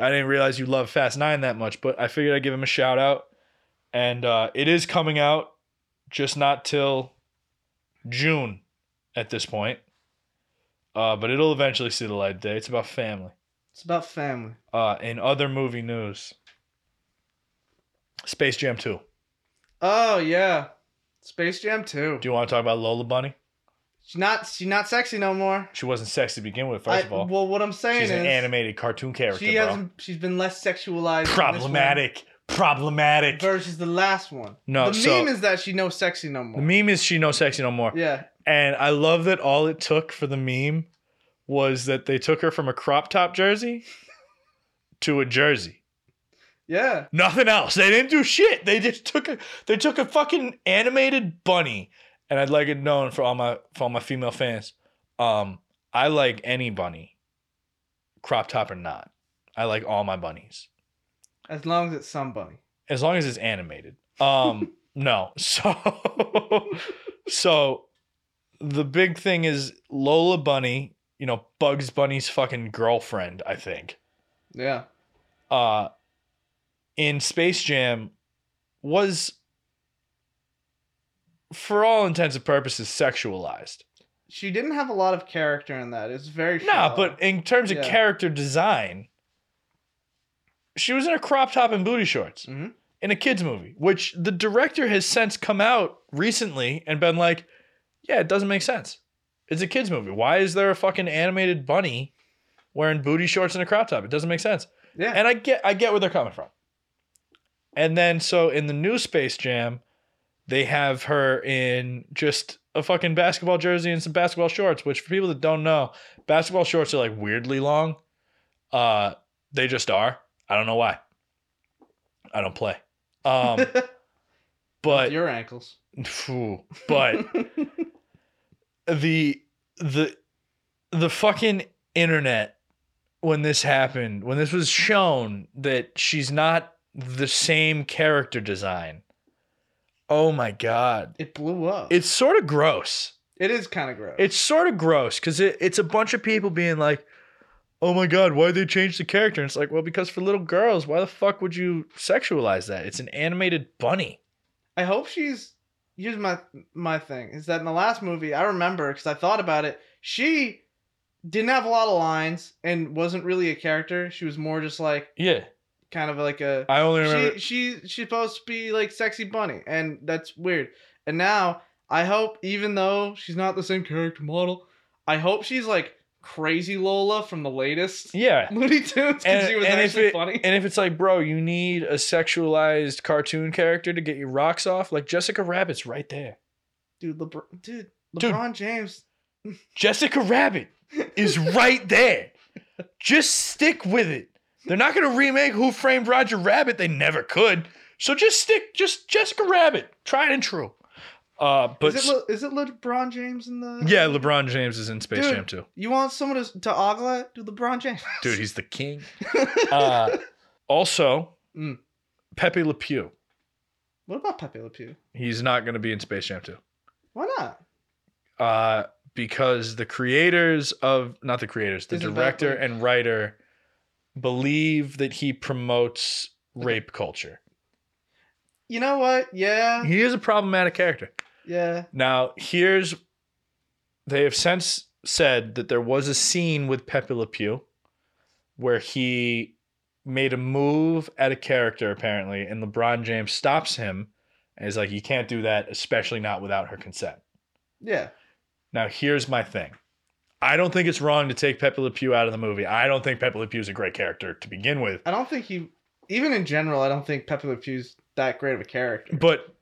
I didn't realize you love Fast Nine that much, but I figured I'd give him a shout out. And uh, it is coming out, just not till June at this point. Uh, but it'll eventually see the light of day. It's about family. It's about family. Uh, in other movie news, Space Jam 2. Oh yeah. Space Jam 2. Do you want to talk about Lola Bunny? She's not she's not sexy no more. She wasn't sexy to begin with, first I- of all. well, what I'm saying is She's is an animated cartoon character, she bro. hasn't she's been less sexualized in this one Problematic. Problematic. versus the last one. No, the so- meme is that she no sexy no more. The meme is she no sexy no more. yeah, And I love that all it took for the meme was that they took her from a crop top jersey to a jersey. yeah. Nothing else. They didn't do shit. They just took a they took a fucking animated bunny. And I'd like it known for all my for all my female fans. Um, I like any bunny, crop top or not. I like all my bunnies. As long as it's some bunny. As long as it's animated. Um, no. So so the big thing is Lola Bunny, you know, Bugs Bunny's fucking girlfriend, I think. Yeah. uh in Space Jam was for all intents and purposes sexualized. she didn't have a lot of character in that. It's very Nah, but in terms of Yeah. character design, she was in a crop top and booty shorts Mhm. in a kids movie, which the director has since come out recently and been like, "Yeah, it doesn't make sense. It's a kids movie. Why is there a fucking animated bunny wearing booty shorts and a crop top? It doesn't make sense." yeah, And I get I get where they're coming from. And then so in the new Space Jam, they have her in just a fucking basketball jersey and some basketball shorts, which for people that don't know, basketball shorts are like weirdly long. Uh they just are. I don't know why. I don't play. Um but your ankles. phew, but the the the fucking internet when this happened when this was shown that she's not the same character design oh my god it blew up. it's sort of gross it is kind of gross. it's sort of gross because it, it's a bunch of people being like oh my god why'd they change the character and it's like well because for little girls why the fuck would you sexualize that it's an animated bunny I hope she's. Here's my my thing is that in the last movie I remember because I thought about it. She didn't have a lot of lines and wasn't really a character. She was more just like yeah kind of like a. i only remember She she she's supposed to be like sexy bunny, and that's weird. And now I hope, even though she's not the same character model, I hope she's like crazy Lola from the latest yeah Looney Tunes because and, she was and if actually it- funny. and if it's like, bro, you need a sexualized cartoon character to get your rocks off, like Jessica Rabbit's right there. dude, LeBron, dude, Dude. LeBron James. Jessica Rabbit is right there. Just stick with it. They're not gonna remake Who Framed Roger Rabbit. They never could. So just stick, just Jessica Rabbit, tried and true. Uh, but is it Le, is it LeBron James in the? yeah, LeBron James is in Space Dude. Jam too. You want someone to to ogle at? Do LeBron James? Dude, he's the king. Uh, also, Mm. Pepe Le Pew. what about Pepe Le Pew? He's not gonna be in Space Jam too. Why not? uh, because the creators of not the creators, the Isn't that director like- and writer believe that he promotes rape culture. You know what? Yeah, He is a problematic character. Yeah. Now, here's they have since said that there was a scene with Pepe Le Pew where he made a move at a character apparently, and LeBron James stops him and is like, "You can't do that, especially not without her consent." Yeah. Now, here's my thing. I don't think it's wrong to take Pepe Le Pew out of the movie. I don't think Pepe Le Pew is a great character to begin with. I don't think he, even in general, I don't think Pepe Le Pew's that great of a character. But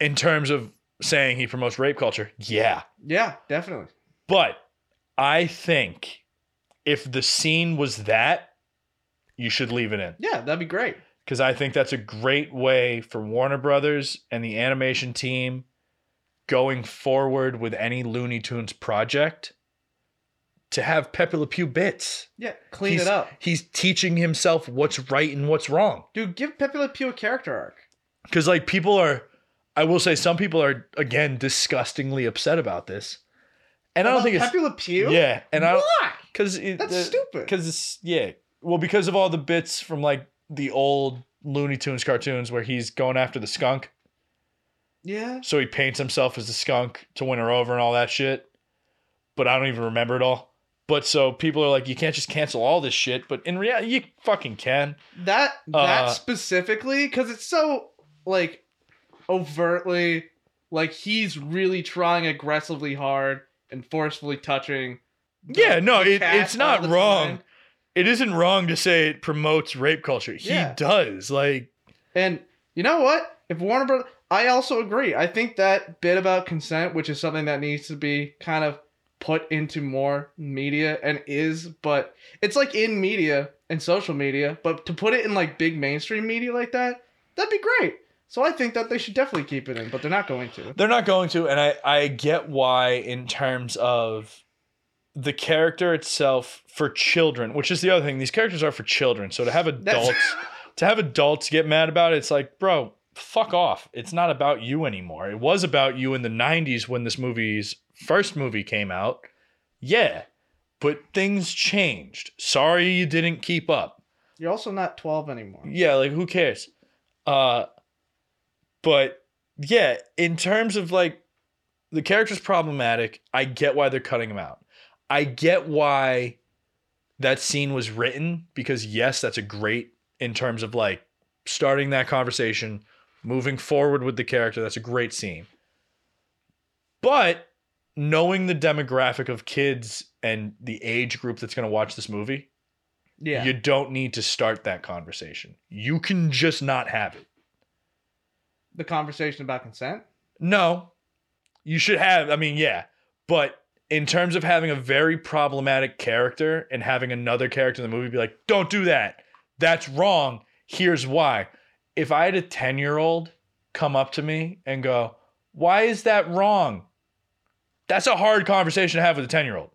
in terms of saying he promotes rape culture, yeah. Yeah, definitely. But I think if the scene was that, you should leave it in. Yeah, that'd be great. Because I think that's a great way for Warner Brothers and the animation team going forward with any Looney Tunes project to have Pepe Le Pew bits. Yeah, clean He's- it up, He's teaching himself what's right and what's wrong. dude. Give Pepe Le Pew a character arc. Because like people are, I will say some people are again disgustingly upset about this, and I don't About think it's Pepe Le Pew. yeah, and I why? because That's stupid. Because it's yeah, well because of all the bits from like the old Looney Tunes cartoons where he's going after the skunk, Yeah. so he paints himself as the skunk to win her over and all that shit. But I don't even remember it all. But so people are like, you can't just cancel all this shit. But in reality, you fucking can. That that Uh, specifically because it's so like overtly like he's really trying aggressively hard and forcefully touching. the- Yeah, no, it- it's not wrong. time. It isn't wrong to say it promotes rape culture. He Yeah. does. Like, And you know what? If Warner Brothers, I also agree. I think that bit about consent, which is something that needs to be kind of put into more media and is, but it's like in media and social media, but to put it in like big mainstream media like that, that'd be great. So I think that they should definitely keep it in, but they're not going to. They're not going to, and I, I get why in terms of the character itself for children, which is the other thing. These characters are for children. So to have adults to have adults get mad about it, it's like, bro, fuck off. It's not about you anymore. It was about you in the 90s when this movie's first movie came out. Yeah. But things changed. Sorry you didn't keep up. You're also not 12 anymore. Yeah, like who cares? Uh but yeah, in terms of like the character's problematic. I get why they're cutting him out. I get why that scene was written because yes, that's a great in terms of like starting that conversation, moving forward with the character. That's a great scene. But knowing the demographic of kids and the age group that's going to watch this movie, Yeah. you don't need to start that conversation. You can just not have it. The conversation about consent. No, you should have. I mean, yeah, but in terms of having a very problematic character and having another character in the movie be like, "Don't do that. That's wrong. Here's why." If I had a ten year old come up to me and go, "Why is that wrong?" That's a hard conversation to have with a ten year old.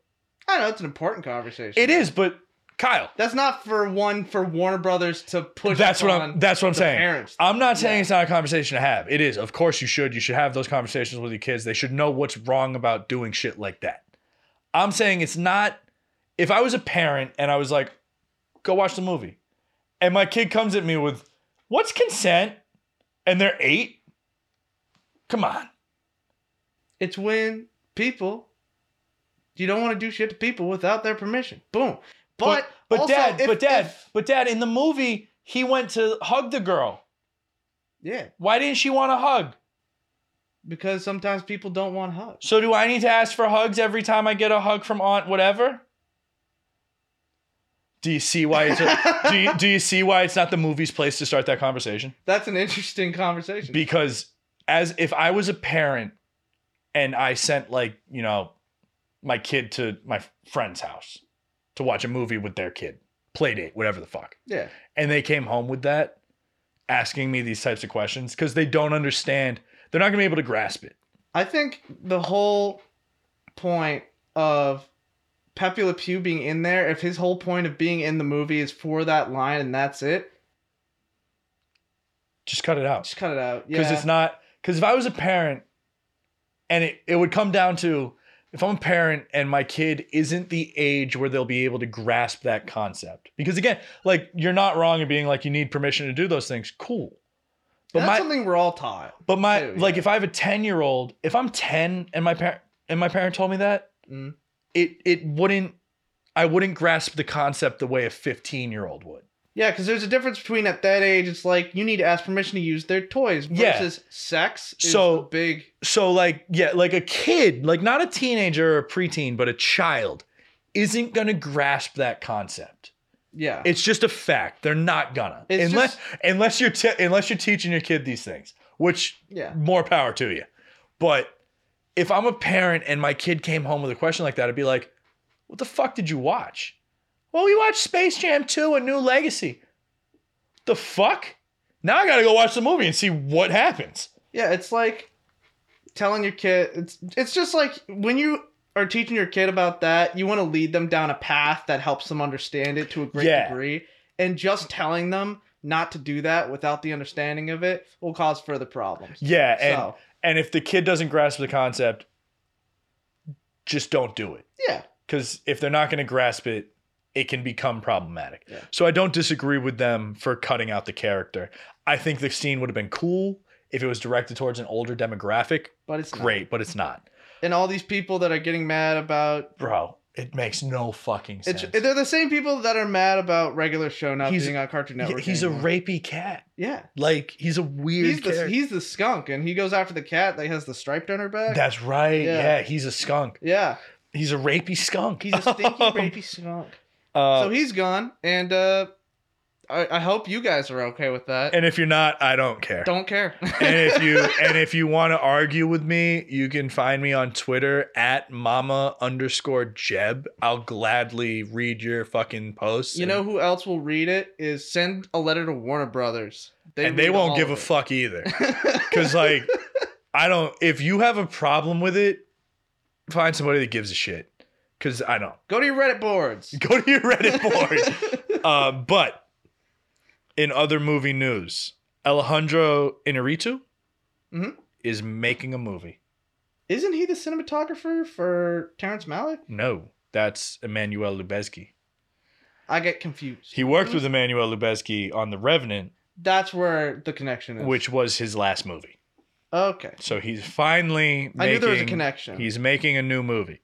I know it's an important conversation. It is, but Kyle, That's not for one for Warner Brothers to push. that's what I'm. That's what I'm saying. Parents. I'm not saying Yeah. it's not a conversation to have. It is. Of course you should. You should have those conversations with your kids. They should know what's wrong about doing shit like that. I'm saying it's not if I was a parent and I was like, go watch the movie. And my kid comes at me with, what's consent? And they're eight? Come on. It's when people you don't want to do shit to people without their permission. Boom. But but also, dad, if- but dad, if- but dad, in the movie, he went to hug the girl. yeah, Why didn't she want a hug? because sometimes people don't want hugs. So do I need to ask for hugs every time I get a hug from aunt whatever? Do you see why it's a, do you do you see why it's not the movie's place to start that conversation? That's an interesting conversation. Because as if I was a parent and I sent like, you know, my kid to my friend's house to watch a movie with their kid, play date, whatever the fuck. yeah, And they came home with that asking me these types of questions because they don't understand. They're not going to be able to grasp it. I think the whole point of Pepe Le Pew being in there, if his whole point of being in the movie is for that line and that's it, Just cut it out. just cut it out. because Yeah, it's not because if I was a parent and it, it would come down to if I'm a parent and my kid isn't the age where they'll be able to grasp that concept. Because again, like you're not wrong in being like you need permission to do those things. Cool. But that's my something we're all taught. but my too, like yeah. if I have a 10 year old, if I'm 10 and my parent and my parent told me that, Mm. it it wouldn't I wouldn't grasp the concept the way a 15 year old would. Yeah, because there's a difference between at that age, it's like you need to ask permission to use their toys Yeah. versus sex. Is So- a big. So like yeah, like a kid, like not a teenager or a preteen, but a child isn't gonna grasp that concept. Yeah. It's just a fact. They're not gonna It's unless unless you're te- unless you're teaching your kid these things, which yeah. more power to you. But if I'm a parent and my kid came home with a question like that, I'd be like, "What the fuck did you watch?" Well, we watched Space Jam 2: A New Legacy. The fuck? Now I gotta go watch the movie and see what happens. Yeah, it's like telling your kid it's it's just like when you are teaching your kid about that, you want to lead them down a path that helps them understand it to a great Yeah. degree. And just telling them not to do that without the understanding of it will cause further problems. Yeah, and so and if the kid doesn't grasp the concept, just don't do it. yeah. because if they're not going to grasp it, it can become problematic. Yeah. So I don't disagree with them for cutting out the character. I think the scene would have been cool if it was directed towards an older demographic. But it's not. Great, but it's not, And all these people that are getting mad about bro. It makes no fucking sense. it's they're the same people that are mad about regular show not He's- being on Cartoon Network. he's a anymore. rapey cat. Yeah. Like he's a weird. He's the he's the skunk and he goes after the cat that has the stripe down her back. That's right. Yeah. Yeah. he's a skunk. yeah. He's a rapey skunk. He's a stinky rapey skunk. Uh, so he's gone, and uh, I, I hope you guys are okay with that. and if you're not, I don't care. Don't care. and if you and if you want to argue with me, you can find me on Twitter at mama underscore jeb. I'll gladly read your fucking posts. you and- know who else will read it is send a letter to Warner Brothers. and they won't give a fuck either. Because like, I don't. If you have a problem with it, find somebody that gives a shit. Because I don't. Go to your Reddit boards. Go to your Reddit boards. uh, but in other movie news, Alejandro Inarritu Mhm. is making a movie. Isn't he the cinematographer for Terrence Malick? No, that's Emmanuel Lubezki. I get confused. He worked with Emmanuel Lubezki on The Revenant, That's where the connection is. which was his last movie. Okay. So he's finally making, I knew there was a connection. He's making a new movie.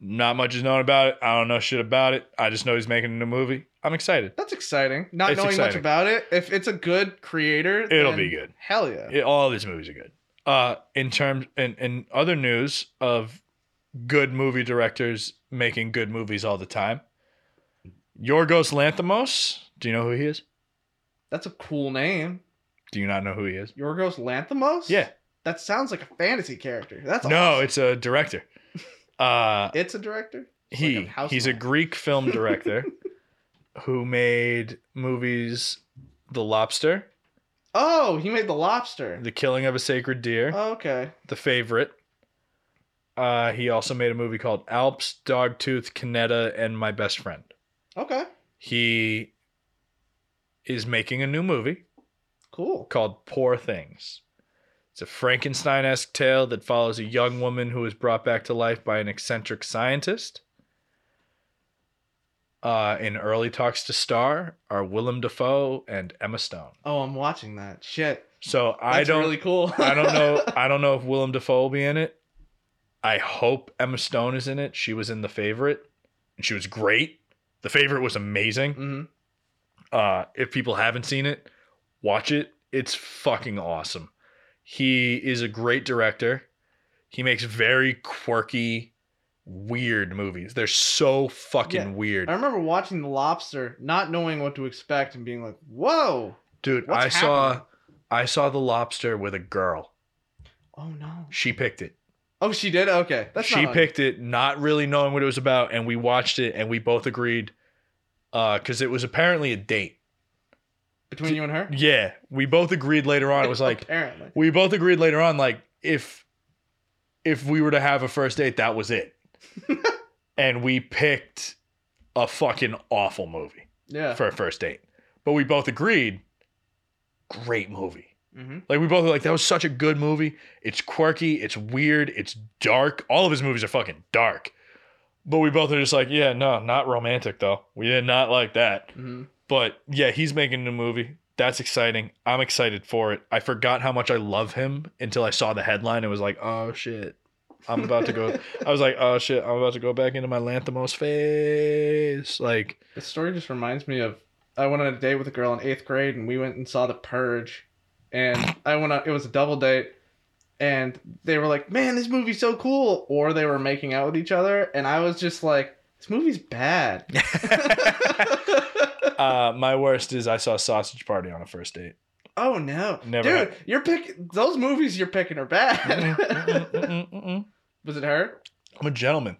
Not much is known about it. I don't know shit about it. I just know he's making a new movie. I'm excited. That's exciting. Not It's knowing much exciting. about it. If it's a good creator, It'll then be good. Hell yeah. It- all of his movies are good. Uh, in terms in, in other news of good movie directors making good movies all the time, Yorgos Lanthimos. Do you know who he is? That's a cool name. Do you not know who he is? Yorgos Lanthimos? Yeah. That sounds like a fantasy character. That's No, awesome. it's a director. Uh, it's a director. It's he like a he's a. Greek film director who made movies The Lobster, Oh, he made the lobster. The Killing of a Sacred Deer, Oh, okay. The Favorite. Uh, he also made a movie called Alps, Dogtooth, Kinetta, and My Best Friend. Okay. He is making a new movie Cool. called Poor Things. It's a Frankenstein esque tale that follows a young woman who is brought back to life by an eccentric scientist. Uh, in early talks to star are Willem Dafoe and Emma Stone. Oh, I'm watching that. Shit. So I don't, really cool. I don't know, I don't know if Willem Dafoe will be in it. I hope Emma Stone is in it. She was in The Favorite, and she was great. The Favorite was amazing. hmm Uh, if people haven't seen it, watch it. It's fucking awesome. He is a great director. He makes very quirky, weird movies. They're so fucking Yeah. weird. I remember watching The Lobster, not knowing what to expect, and being like, "Whoa, Dude, I saw? I saw The Lobster with a girl. Oh no. She picked it. Oh, she did. Okay, that's she picked it not really knowing what it was about and we watched it and we both agreed uh cuz it was apparently a date. Between you and her. Yeah, we both agreed later on it was like apparently. we both agreed later on like if if we were to have a first date that was it. And we picked a fucking awful movie Yeah. for a first date. But we both agreed great movie. Hmm like we both were like that was such a good movie. It's quirky it's weird it's dark. All of his movies are fucking dark. But we both are just like yeah no not romantic though. We did not like that. Hmm but yeah, he's making a movie. That's exciting. I'm excited for it. I forgot how much I love him until I saw the headline and was like, oh shit. I'm about to go. I was like, oh shit, I'm about to go back into my Lanthimos face. Like, The story just reminds me of I went on a date with a girl in eighth grade, and we went and saw The Purge, and I went on. It was a double date, and they were like, "Man, this movie's so cool," or they were making out with each other, and I was just like, "This movie's bad." uh, my worst is I saw Sausage Party on a first date. oh no, Never dude, had- you're picking those movies. You're picking are bad. Mm-mm, mm-mm, mm-mm. was it her? I'm a gentleman.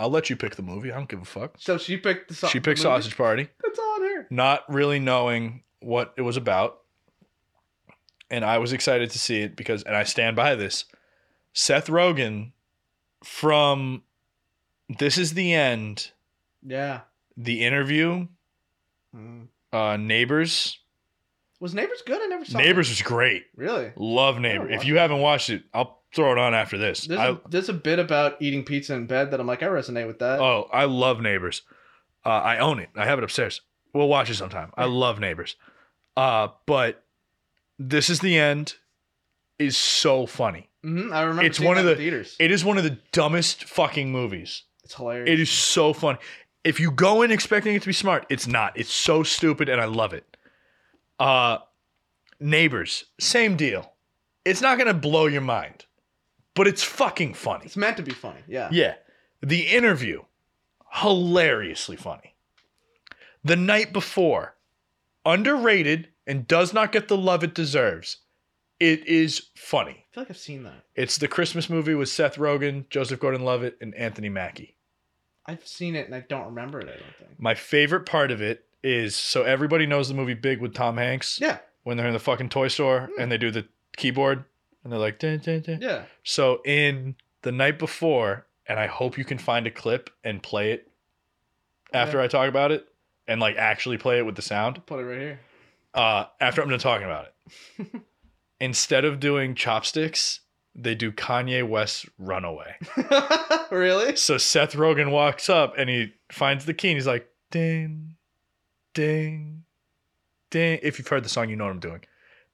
I'll let you pick the movie. I don't give a fuck. So she picked the. sau- She picked movie? Sausage Party. That's on her. not really knowing what it was about. And I was excited to see it because, and I stand by this. Seth Rogen from This Is the End, Yeah. The Interview, Mm. uh, Neighbors. Was Neighbors good? I never saw. Neighbors was great. Really? Love Neighbors. If you haven't watched it, I'll throw it on after this. There's, I, a, there's a bit about eating pizza in bed that I'm like, I resonate with that. oh, I love Neighbors. Uh, I own it. I have it upstairs. We'll watch it sometime. I love Neighbors. Uh, but This Is the End is so funny. hmm I remember. It's one of the- theaters. It is one of the dumbest fucking movies. It's hilarious. It is so fun. If you go in expecting it to be smart, it's not. It's so stupid and I love it. Uh Neighbors, same deal. It's not going to blow your mind, but it's fucking funny. It's meant to be funny. Yeah. Yeah. The interview, hilariously funny. The night before, underrated and does not get the love it deserves. It is funny. I feel like I've seen that. It's the Christmas movie with Seth Rogen, Joseph Gordon-Levitt, and Anthony Mackie. I've seen it and I don't remember it. I don't think. My favorite part of it is so everybody knows the movie Big with Tom Hanks Yeah. when they're in the fucking toy store and they do the keyboard and they're like, dun, dun, dun. Yeah. so in the night before, and I hope you can find a clip and play it after I talk about it and like actually play it with the sound. Put it right here. Uh, after I'm done talking about it, instead of doing chopsticks, they do Kanye West's Runaway. really? So Seth Rogen walks up and he finds the key and he's like, ding, ding, ding. If you've heard the song, you know what I'm doing.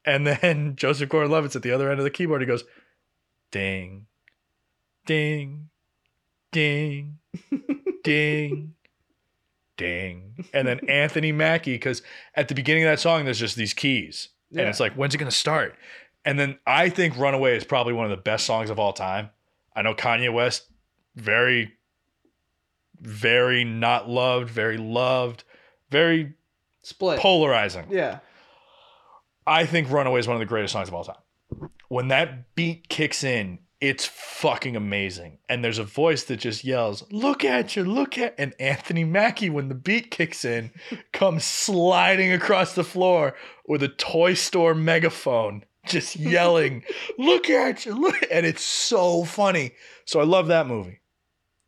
And then Joseph Gordon Levitt's at the other end of the keyboard. He goes, ding, ding, ding, ding, ding. And then Anthony Mackie, because at the beginning of that song, there's just these keys. Yeah. And it's like, when's it going to start? And then I think Runaway is probably one of the best songs of all time. I know Kanye West, very, very not loved, very loved, very Split. polarizing. yeah. I think Runaway is one of the greatest songs of all time. When that beat kicks in, it's fucking amazing. And there's a voice that just yells, Look at you, look at and Anthony Mackie, when the beat kicks in, comes sliding across the floor with a toy store megaphone, just yelling, Look at you, look and it's so funny. So I love that movie.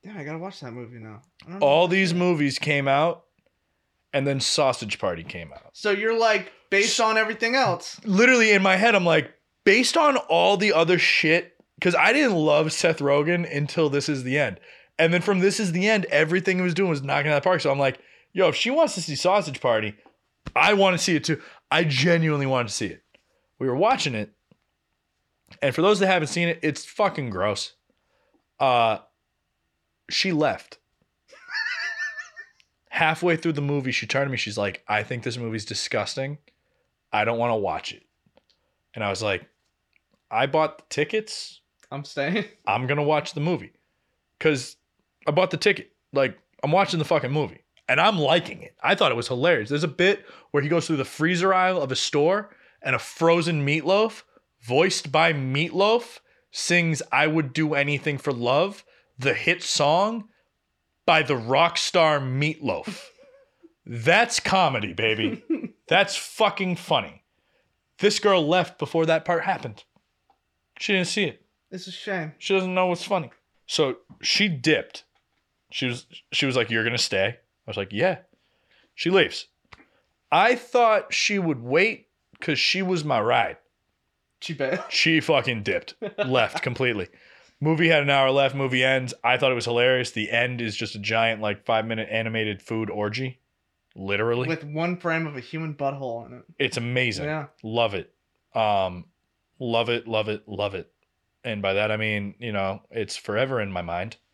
Yeah, I gotta watch that movie now. I don't know. All these movies came out, and then Sausage Party came out. So you're like based on everything else. literally in my head, I'm like, based on all the other shit, because I didn't love Seth Rogen until This Is the End. And then from This Is the End, everything he was doing was knocking out the park. So I'm like, yo, if she wants to see Sausage Party, I want to see it too. I genuinely wanted to see it. We were watching it. And for those that haven't seen it, it's fucking gross. Uh she left. Halfway through the movie, she turned to me. She's like, I think this movie's disgusting. I don't want to watch it. And I was like, I bought the tickets. I'm staying. I'm going to watch the movie. Because I bought the ticket. Like, I'm watching the fucking movie. And I'm liking it. I thought it was hilarious. There's a bit where he goes through the freezer aisle of a store and a frozen meatloaf, voiced by Meatloaf, sings I Would Do Anything for Love, the hit song by the rock star Meatloaf. That's comedy, baby. That's fucking funny. This girl left before that part happened. She didn't see it. It's a shame. She doesn't know what's funny. So she dipped. She was she was like, "You're gonna stay." I was like, "Yeah." She leaves. I thought she would wait because she was my ride. She bet. She fucking dipped, left completely. Movie had an hour left. Movie ends. I thought it was hilarious. The end is just a giant, like five minute animated food orgy, literally. With one frame of a human butthole in it. it's amazing. Yeah. Love it. Um, love it. Love it. Love it. And by that I mean, you know, it's forever in my mind.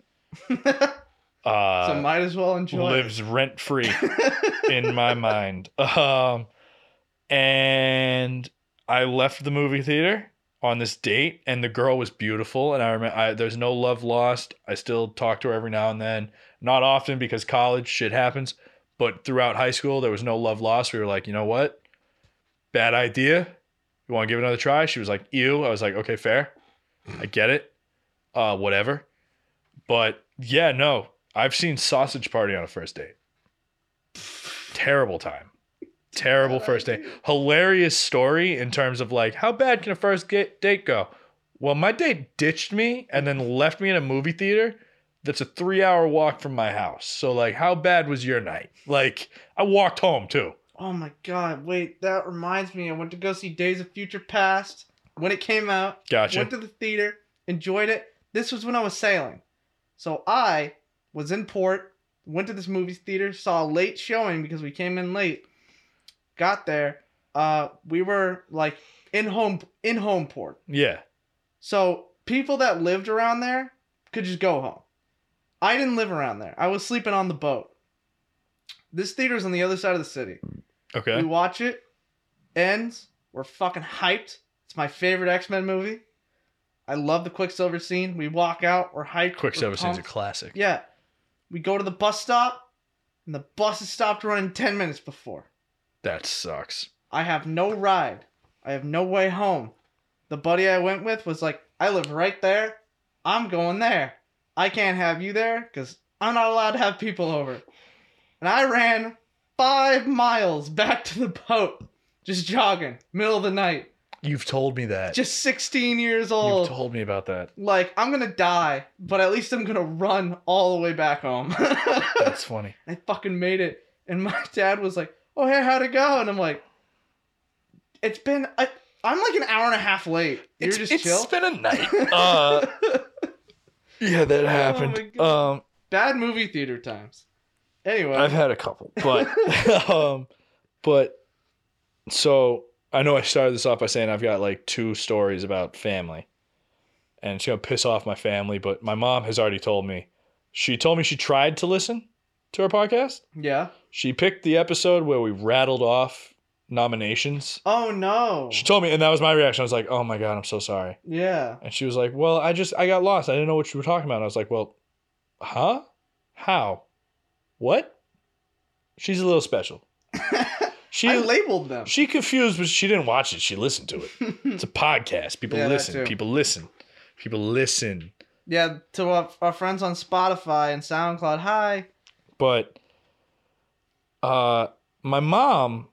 Uh, so might as well enjoy. lives rent free in my mind. Um, and I left the movie theater on this date, and the girl was beautiful. And I remember I, there's no love lost. I still talk to her every now and then, not often because college shit happens. But throughout high school, there was no love lost. We were like, you know what? Bad idea. You want to give it another try? She was like, ew. I was like, okay, fair. I get it. Uh, whatever. But yeah, no. I've seen Sausage Party on a first date. Terrible time. Terrible first date. Hilarious story in terms of like, how bad can a first ga- date go? Well, my date ditched me and then left me in a movie theater that's a three hour walk from my house. So, like, how bad was your night? Like, I walked home too. Oh my god! Wait, that reminds me. I went to go see Days of Future Past when it came out. Gotcha. Went to the theater, enjoyed it. This was when I was sailing, so I was in port. Went to this movie theater, saw a late showing because we came in late. Got there, uh, we were like in home in home port. Yeah. So people that lived around there could just go home. I didn't live around there. I was sleeping on the boat. This theater's on the other side of the city. Okay. We watch it, ends. We're fucking hyped. It's my favorite X Men movie. I love the Quicksilver scene. We walk out. We're hyped. Quicksilver we're scene's a classic. Yeah. We go to the bus stop, and the bus has stopped running 10 minutes before. That sucks. I have no ride. I have no way home. The buddy I went with was like, I live right there. I'm going there. I can't have you there because I'm not allowed to have people over. And I ran five miles back to the boat, just jogging, middle of the night. You've told me that. Just 16 years old. You've told me about that. like, I'm gonna die, but at least I'm gonna run all the way back home. That's funny. I fucking made it. And my dad was like, "Oh hey, how'd it go?" And I'm like, "It's been I, I'm like an hour and a half late. You're it's, just it's chill." It's been a night. Uh, yeah, that my happened. Um, Bad movie theater times. Anyway, I've had a couple, but um, but so I I know I started this off by saying I've got like two stories about family, and it's gonna piss off my family. But my mom has already told me. She told me she tried to listen to our podcast. Yeah. She picked the episode where we rattled off nominations. Oh no. She told me, and that was my reaction. I was like, "Oh my god, I'm so sorry." Yeah. And she was like, "Well, I just I got lost. I didn't know what you were talking about." And I was like, "Well, huh? How? What?" She's a little special. She I labeled them. she confused, but she didn't watch it. She listened to it. It's a podcast. People Yeah, listen. People listen. People listen. yeah, to our, our friends on Spotify and SoundCloud. Hi. But uh my mom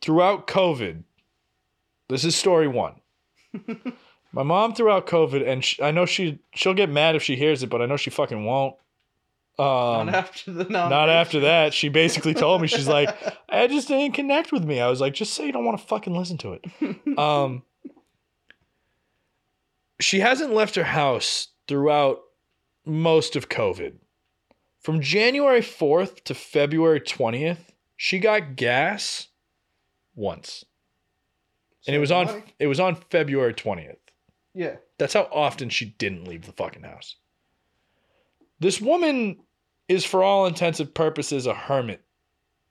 throughout COVID, this is story one. my mom throughout COVID, and sh I know she she'll get mad if she hears it, but I know she fucking won't. Um, not after the not after that. She basically told me she's like, I just didn't connect with me. I was like, just say you don't want to fucking listen to it. Um, she hasn't left her house throughout most of COVID. From January 4th to February 20th, she got gas once. And it was on it was on February 20th. Yeah. That's how often she didn't leave the fucking house. This woman is, for all intents and purposes, a hermit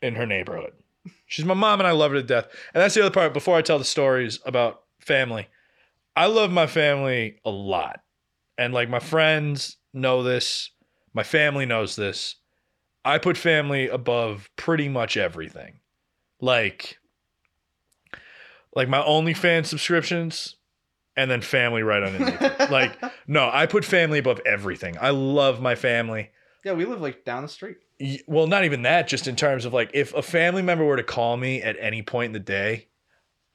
in her neighborhood. She's my mom and I love her to death. And that's the other part before I tell the stories about family. I love my family a lot. And like my friends know this, my family knows this. I put family above pretty much everything. Like like my OnlyFans subscriptions and then family right underneath. it. Like no, I put family above everything. I love my family. Yeah, we live like down the street. Well, not even that, just in terms of like if a family member were to call me at any point in the day,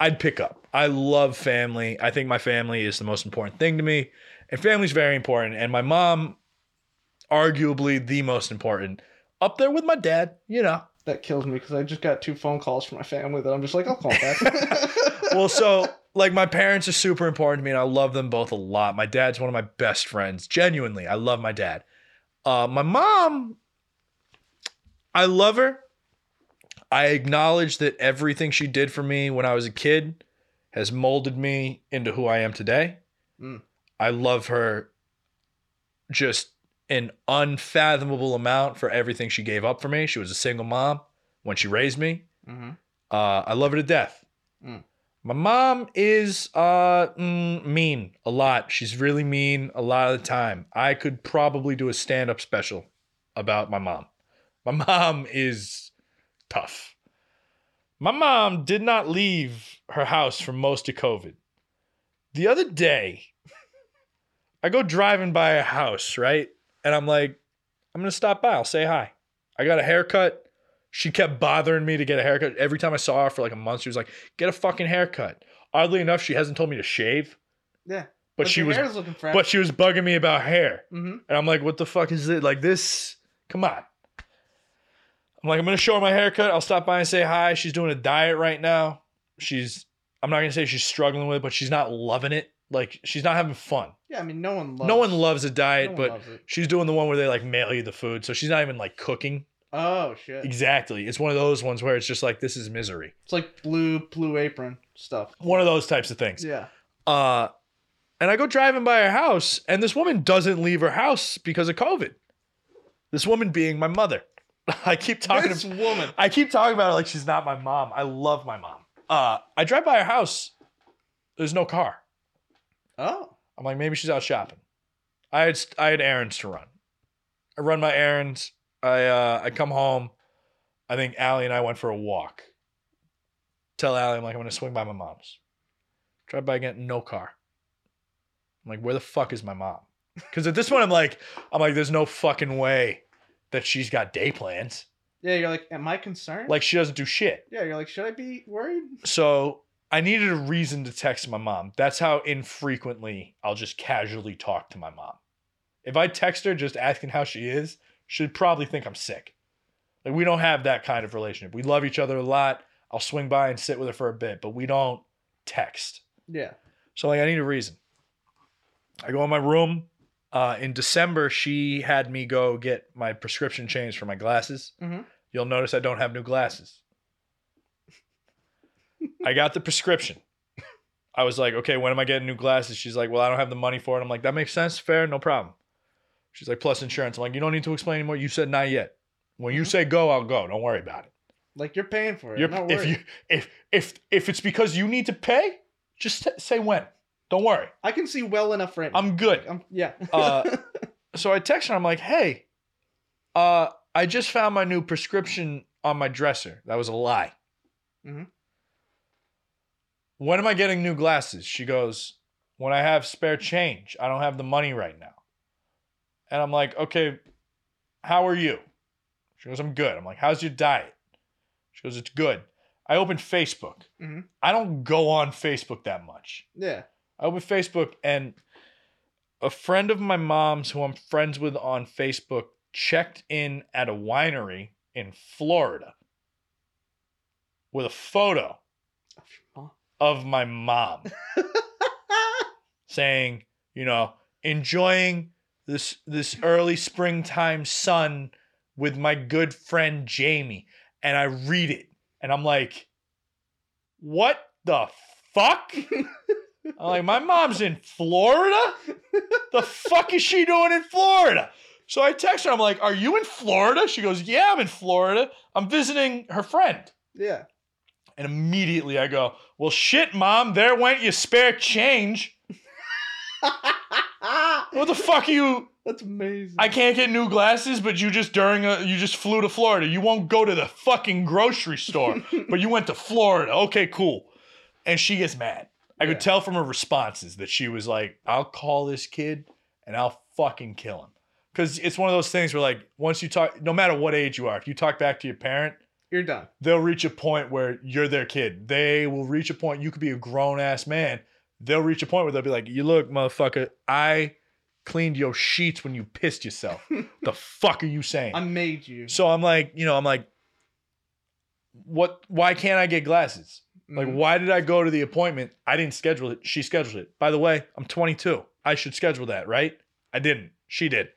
I'd pick up. I love family. I think my family is the most important thing to me. And family's very important. And my mom, arguably the most important. Up there with my dad, you know. That kills me because I just got two phone calls from my family that I'm just like, I'll call back. well, so like my parents are super important to me, and I love them both a lot. My dad's one of my best friends. Genuinely, I love my dad. Uh, my mom, I love her. I acknowledge that everything she did for me when I was a kid has molded me into who I am today. Mm. I love her just an unfathomable amount for everything she gave up for me. She was a single mom when she raised me. hmm Uh, I love her to death. Mm. My mom is uh, mm, mean a lot. She's really mean a lot of the time. I could probably do a stand up special about my mom. My mom is tough. My mom did not leave her house for most of COVID. The other day, I go driving by a house, right? And I'm like, I'm to stop by. I'll say hi. I got a haircut. She kept bothering me to get a haircut. Every time I saw her for like a month, she was like, get a fucking haircut. Oddly enough, she hasn't told me to shave, Yeah. but she was but she was bugging me about hair. hmm And I'm like, what the fuck is it? Like this? Come on. I'm like, I'm gonna show her my haircut. I'll stop by and say hi. She's doing a diet right now. She's I'm not gonna say she's struggling with it, but she's not loving it. Like she's not having fun. Yeah, I mean, no one loves. no one loves a diet, one but loves it. she's doing the one where they like mail you the food. So she's not even like cooking. Oh shit! Exactly. It's one of those ones where it's just like this is misery. It's like blue blue apron stuff. One of those types of things. Yeah. Uh and I go driving by her house, and this woman doesn't leave her house because of COVID. This woman being my mother. I keep talking This to woman. I keep talking about her like she's not my mom. I love my mom. Uh I drive by her house. There's no car. Oh. I'm like, maybe she's out shopping. I had I had errands to run. I run my errands. I uh I come home. I think Allie and I went for a walk. Tell Allie I'm like I'm gonna swing by my mom's. Drive by again, no car. I'm like, where the fuck is my mom? Because at this point I'm like, I'm like, there's no fucking way that she's got day plans. Yeah, you're like, am I concerned? Like she doesn't do shit. yeah, you're like, should I be worried? So I needed a reason to text my mom. That's how infrequently I'll just casually talk to my mom. If I text her just asking how she is, she'd probably think I'm sick. Like we don't have that kind of relationship. We love each other a lot. I'll swing by and sit with her for a bit, but we don't text. Yeah. So like I need a reason. I go in my room. Uh, in December, she had me go get my prescription changed for my glasses. Mhm. You'll notice I don't have new glasses. I got the prescription. I was like, okay, when am I getting new glasses? She's like, well, I don't have the money for it. I'm like, that makes sense. Fair, no problem. She's like, plus insurance. I'm like, you don't need to explain anymore. You said not yet. When you say go, I'll go. Don't worry about it. Like you're paying for it. You're, not if worried. you if if if it's because you need to pay, just t- say when. Don't worry. I can see well enough right now. I'm good. I'm, yeah. Uh, so I text her. I'm like, hey, uh, I just found my new prescription on my dresser. That was a lie. Mhm. When am I getting new glasses? She goes, when I have spare change. I don't have the money right now. And I'm like, okay, how are you? She goes, I'm good. I'm like, how's your diet? She goes, it's good. I open Facebook. Mhm. I don't go on Facebook that much. yeah. I open Facebook and a friend of my mom's who I'm friends with on Facebook checked in at a winery in Florida with a photo of my mom saying, you know, enjoying this this early springtime sun with my good friend Jamie. And I read it and I'm like, what the fuck? I'm like, my mom's in Florida? The fuck is she doing in Florida? So I text her, I'm like, Are you in Florida? She goes, Yeah, I'm in Florida. I'm visiting her friend. Yeah. And immediately I go, Well, shit, mom, there went your spare change. What the fuck are you? That's amazing. I can't get new glasses, but you just during a you just flew to Florida. You won't go to the fucking grocery store, but you went to Florida. Okay, cool. And she gets mad. I Yeah. could tell from her responses that she was like, I'll call this kid and I'll fucking kill him. Cause it's one of those things where like once you talk no matter what age you are, if you talk back to your parent, You're done. they'll reach a point where you're their kid. They will reach a point, you could be a grown ass man. They'll reach a point where they'll be like, You look, motherfucker, I cleaned your sheets when you pissed yourself. the fuck are you saying? I made you. so I'm like, you know, I'm like, what why can't I get glasses? Like, Mhm. why did I go to the appointment? I didn't schedule it. She scheduled it. By the way, I'm 22. I should schedule that, right? I didn't. She did.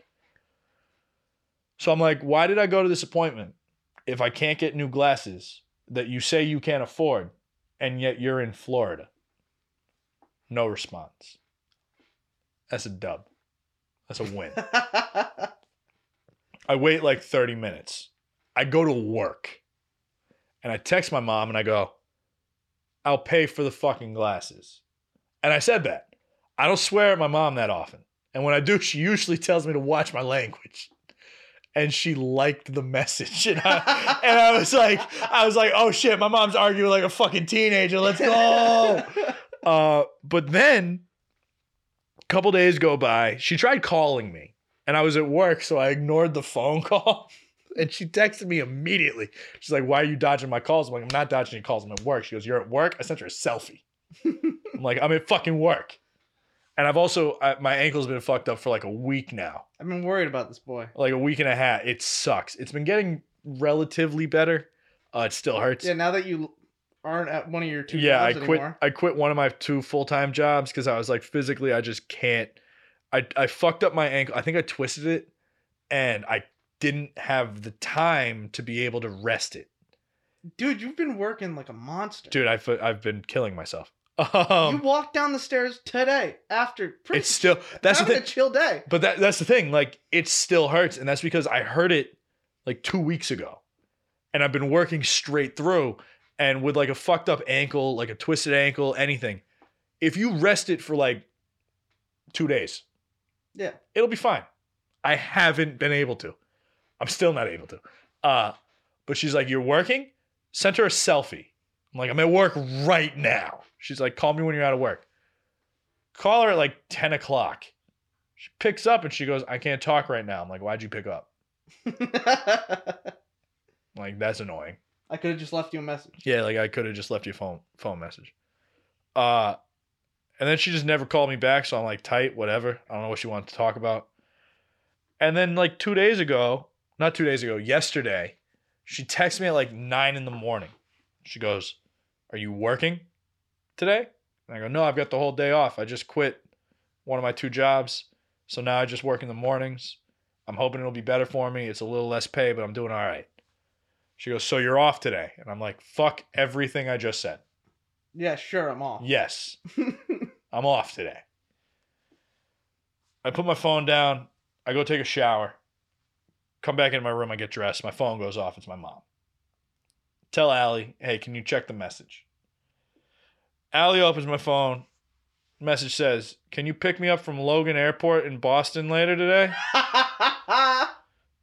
So I'm like, why did I go to this appointment if I can't get new glasses that you say you can't afford and yet you're in Florida? No response. That's a dub. That's a win. I wait like 30 minutes. I go to work and I text my mom and I go, I'll pay for the fucking glasses. And I said that. I don't swear at my mom that often. And when I do, she usually tells me to watch my language. And she liked the message. And I, and I was like, I was like, oh shit, my mom's arguing like a fucking teenager. Let's go. Uh, but then a couple days go by. She tried calling me, and I was at work, so I ignored the phone call. And she texted me immediately. She's like, "Why are you dodging my calls?" I'm like, "I'm not dodging your calls. I'm at work." She goes, "You're at work." I sent her a selfie. I'm like, "I'm at fucking work," and I've also I, my ankle's been fucked up for like a week now, I've been worried about this boy. like a week and a half. It sucks. It's been getting relatively better. Uh, it still hurts. Yeah, now that you aren't at one of your two yeah, I jobs quit. anymore. I quit one of my two full time jobs because I was like physically, I just can't. I I fucked up my ankle. I think I twisted it, and I didn't have the time to be able to rest it, Dude, you've been working like a monster. dude. I've I've been killing myself. You Um, walked down the stairs today after pretty it's still that's the thing. a chill day. But that that's the thing. Like it still hurts, and that's because I heard it like two weeks ago, and I've been working straight through. And with like a fucked up ankle, like a twisted ankle, anything, if you rest it for like two days, Yeah. it'll be fine. I haven't been able to. I'm still not able to. Uh, but she's like, "You're working." Sent her a selfie. I'm like, "I'm at work right now." She's like, "Call me when you're out of work." Call her at like 10 o'clock. She picks up and she goes, "I can't talk right now." I'm like, "Why'd you pick up?" Like, "That's annoying." I could have just left you a message. Yeah, like I could have just left you a phone phone message. Uh and then she just never called me back, so I'm like tight, whatever. I don't know what she wanted to talk about. And then like 2 days ago, not 2 days ago, yesterday, she texts me at like 9 in the morning. She goes, "Are you working today?" And I go, "No, I've got the whole day off. I just quit one of my two jobs. So now I just work in the mornings. I'm hoping it'll be better for me. It's a little less pay, but I'm doing all right." She goes, So you're off today? And I'm like, Fuck everything I just said. Yeah, sure, I'm off. Yes, I'm off today. I put my phone down. I go take a shower. Come back into my room. I get dressed. My phone goes off. It's my mom. Tell Allie, hey, can you check the message? Allie opens my phone. Message says, can you pick me up from Logan Airport in Boston later today?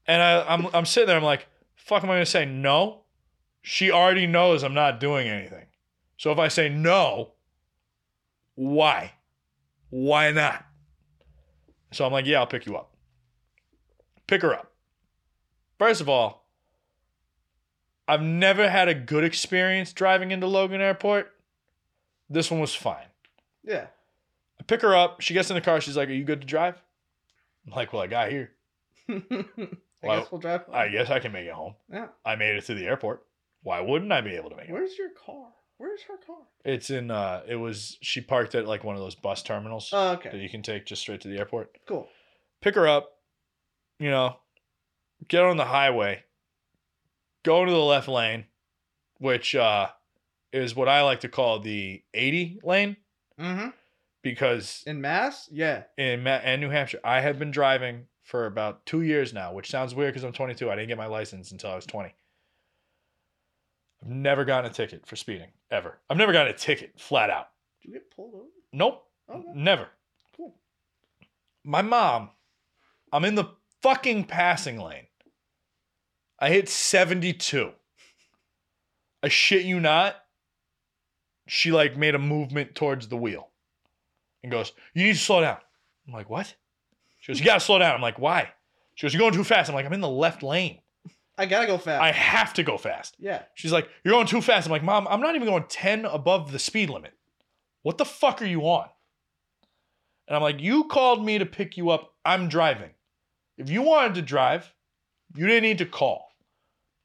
And I, I'm I'm sitting there. I'm like, fuck, am I gonna say no? She already knows I'm not doing anything. So if I say no, why? Why not? So I'm like, yeah, I'll pick you up. Pick her up. First of all, I've never had a good experience driving into Logan Airport. This one was fine. yeah. I pick her up. She gets in the car. She's like, "Are you good to drive?" I'm like, "Well, I got here. I Well, guess we'll drive. I guess I can make it home. yeah. I made it to the airport. Why wouldn't I be able to make it? Where's your car? Where's her car? It's in. uh It was. She parked at like one of those bus terminals Oh, okay. that you can take just straight to the airport. Cool. Pick her up. You know, get on the highway. Go to the left lane, which uh is what I like to call the 80 lane Mm-hmm. because In Mass? Yeah. in Ma- and New Hampshire. I have been driving for about two years now, which sounds weird because I'm 22. I didn't get my license until I was 20. I've never gotten a ticket for speeding ever. I've never gotten a ticket flat out. Did you get pulled over? Nope, Okay. never. Cool. My mom, I'm in the fucking passing lane. I hit 72. I shit you not. She like made a movement towards the wheel and goes, You need to slow down. I'm like, What? She goes, You gotta slow down. I'm like, Why? She goes, You're going too fast. I'm like, I'm in the left lane. I gotta go fast. I have to go fast. yeah. She's like, You're going too fast. I'm like, Mom, I'm not even going 10 above the speed limit. What the fuck are you on? And I'm like, You called me to pick you up. I'm driving. If you wanted to drive, you didn't need to call.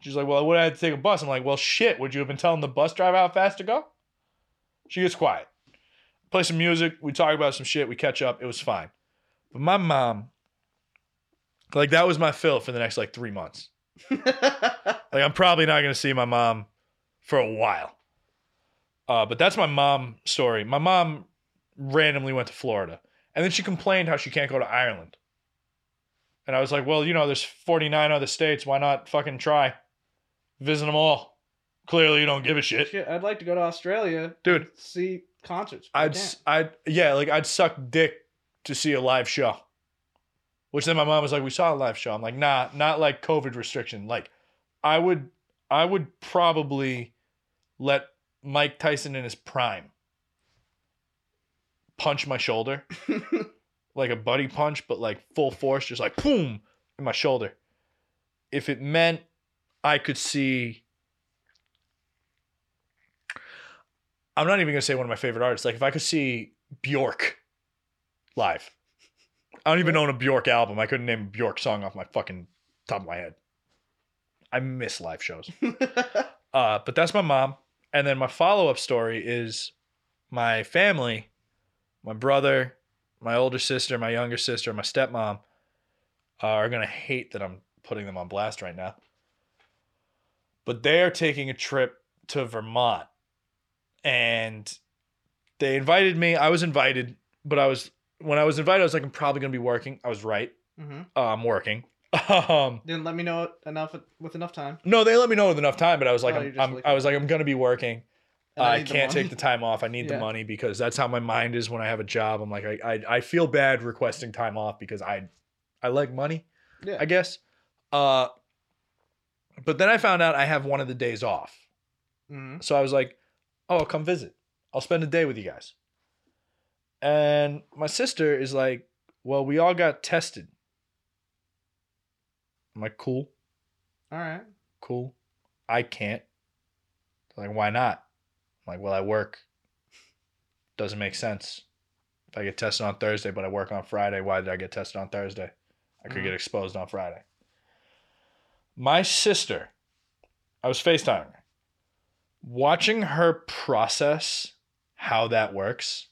She's like, Well, I would have had to take a bus. I'm like, Well, shit. Would you have been telling the bus driver how fast to go? She gets quiet. Play some music. We talk about some shit. We catch up. It was fine. But my mom, like, that was my fill for the next like three months. Like I'm probably not gonna see my mom for a while. Uh, but that's my mom story. My mom randomly went to Florida, and then she complained how she can't go to Ireland. And I was like, well, you know, there's 49 other states. Why not fucking try? Visit them all. Clearly, you don't give a shit, Shit, I'd like to go to Australia, dude. see concerts. I I'd, can't. s- I'd, yeah, like I'd suck dick to see a live show. Which then my mom was like, "We saw a live show." I'm like, "Nah, not like COVID restriction. Like, I would, I would probably let Mike Tyson in his prime punch my shoulder like a buddy punch, but like full force, just like boom in my shoulder. If it meant I could see, I'm not even gonna say one of my favorite artists. Like if I could see Bjork live, I don't even own a Bjork album. I couldn't name a Bjork song off my fucking top of my head. I miss live shows. Uh, but that's my mom. And then my follow up story is my family, my brother, my older sister, my younger sister, my stepmom uh, are going to hate that I'm putting them on blast right now. But they are taking a trip to Vermont. And they invited me. I was invited, but I was, when I was invited, I was like, I'm probably going to be working. I was right. hmm Uh, I'm working. Um, Didn't let me know enough with enough time. no, they let me know with enough time, but I was like, Oh, I'm, I'm, I was like, I'm going to be working. I I can't money. take the time off. I need the money because that's how my mind is when I have a job. I'm like, I, I, I feel bad requesting time off because I, I like money, Yeah. I guess. Uh, but then I found out I have one of the days off. Mhm. So I was like, oh, I'll come visit. I'll spend a day with you guys. And my sister is like, well, we all got tested. I'm like, cool, All right. cool. I can't. They're like, why not? I'm like, well, I work. Doesn't make sense. If I get tested on Thursday, but I work on Friday, why did I get tested on Thursday? I could Mhm. get exposed on Friday. My sister, I was FaceTiming her. Watching her process how that works,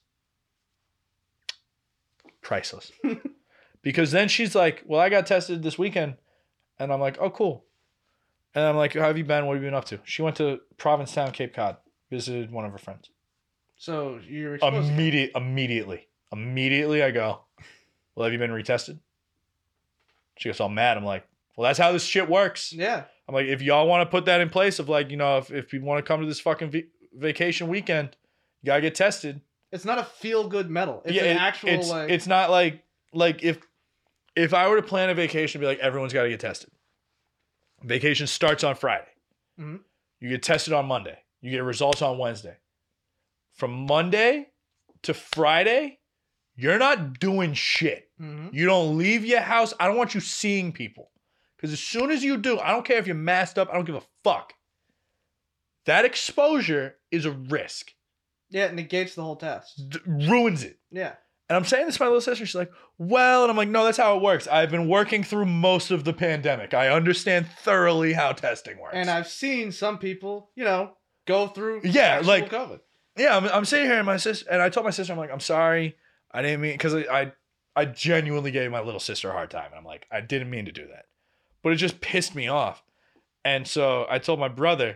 priceless. because then she's like, Well, I got tested this weekend. And I'm like, Oh, cool. And I'm like, How have you been? What have you been up to? She went to Provincetown, Cape Cod, visited one of her friends. So you're exposed. Immediate, immediately, immediately, I go. Well, have you been retested? She gets all mad. I'm like, well, that's how this shit works. yeah. I'm like, if y'all want to put that in place of like, you know, if, if people want to come to this fucking va- vacation weekend, you gotta get tested. It's not a feel good medal. It's yeah, an it- actual it's, like. it's not like like if if I were to plan a vacation, be like everyone's got to get tested. Vacation starts on Friday. Mhm. You get tested on Monday. You get results on Wednesday. From Monday to Friday, you're not doing shit. Mhm. You don't leave your house. I don't want you seeing people. Because as soon as you do, I don't care if you're masked up, I don't give a fuck. That exposure is a risk. Yeah, it negates the whole test. D- ruins it. Yeah. And I'm saying this to my little sister. She's like, well, and I'm like, no, that's how it works. I've been working through most of the pandemic. I understand thoroughly how testing works. And I've seen some people, you know, go through Yeah, like- COVID. yeah, I'm, I'm sitting here and my sister, and I told my sister, I'm like, I'm sorry. I didn't mean, because I, I, I genuinely gave my little sister a hard time. And I'm like, I didn't mean to do that. But it just pissed me off. And so I told my brother,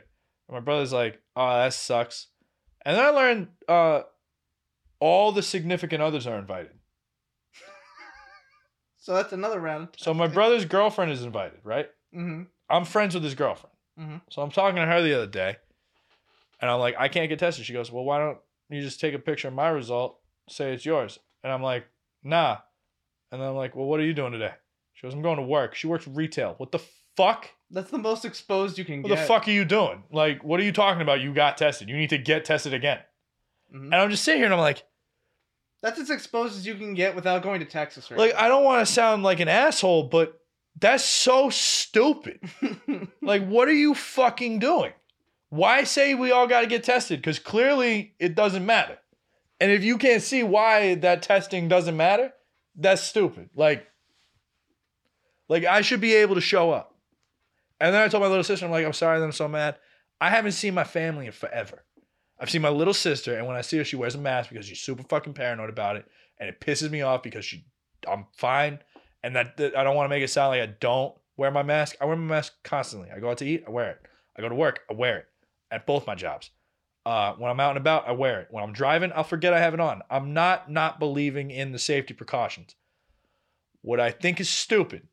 and my brother's like, oh, that sucks. And then I learned uh, all the significant others are invited. So that's another round. So my brother's girlfriend is invited, right? Mm-hmm. I'm friends with his girlfriend. Mhm. So I'm talking to her the other day, and I'm like, I can't get tested. She goes, Well, why don't you just take a picture of my result, say it's yours? And I'm like, Nah. And then I'm like, Well, what are you doing today? She goes, I'm going to work. She works retail. What the fuck? That's the most exposed you can What get. What the fuck are you doing? Like, what are you talking about? You got tested. You need to get tested again. Mhm. And I'm just sitting here and I'm like, That's as exposed as you can get without going to Texas, right? like I don't want to sound like an asshole, but that's so stupid. Like, what are you fucking doing? Why say we all got to get tested? Because clearly it doesn't matter. And if you can't see why that testing doesn't matter, that's stupid. Like, like I should be able to show up. And then I told my little sister, I'm like, I'm sorry that I'm so mad. I haven't seen my family in forever. I've seen my little sister, and when I see her, she wears a mask because she's super fucking paranoid about it, and it pisses me off because she, I'm fine, and that, that I don't want to make it sound like I don't wear my mask. I wear my mask constantly. I go out to eat, I wear it. I go to work, I wear it at both my jobs. Uh, when I'm out and about, I wear it. When I'm driving, I'll forget I have it on. I'm not not believing in the safety precautions. What I think is stupid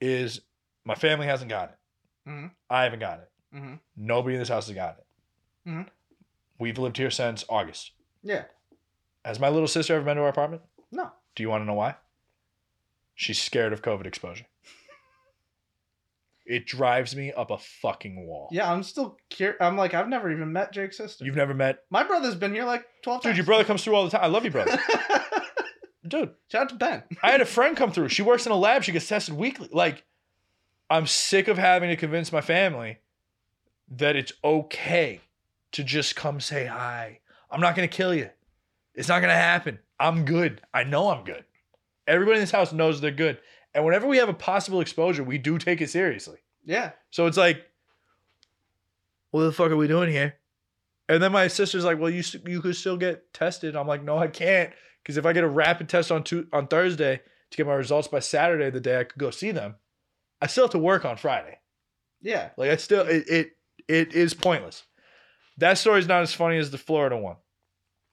is my family hasn't got it. Mhm. I haven't got it. hmm Nobody in this house has got it. Mhm. We've lived here since August. Yeah. Has my little sister ever been to our apartment? No. Do you want to know why? She's scared of COVID exposure. It drives me up a fucking wall. Yeah, I'm still curious. I'm like, I've never even met Jake's sister. You've never met My brother's been here like 12 Dude, times. your brother comes through all the time. I love you, brother. Dude, Shout out to Ben. I had a friend come through. She works in a lab. She gets tested weekly. Like, I'm sick of having to convince my family that it's okay to just come say hi. I'm not going to kill you. It's not going to happen. I'm good. I know I'm good. Everybody in this house knows they're good. And whenever we have a possible exposure, we do take it seriously. Yeah. So it's like, what the fuck are we doing here? And then my sister's like, well, you you could still get tested. I'm like, no, I can't, because if I get a rapid test on tu- on Thursday to get my results by Saturday, the day I could go see them, I still have to work on Friday. Yeah. Like I still, it it, it is pointless. That story's not as funny as the Florida one,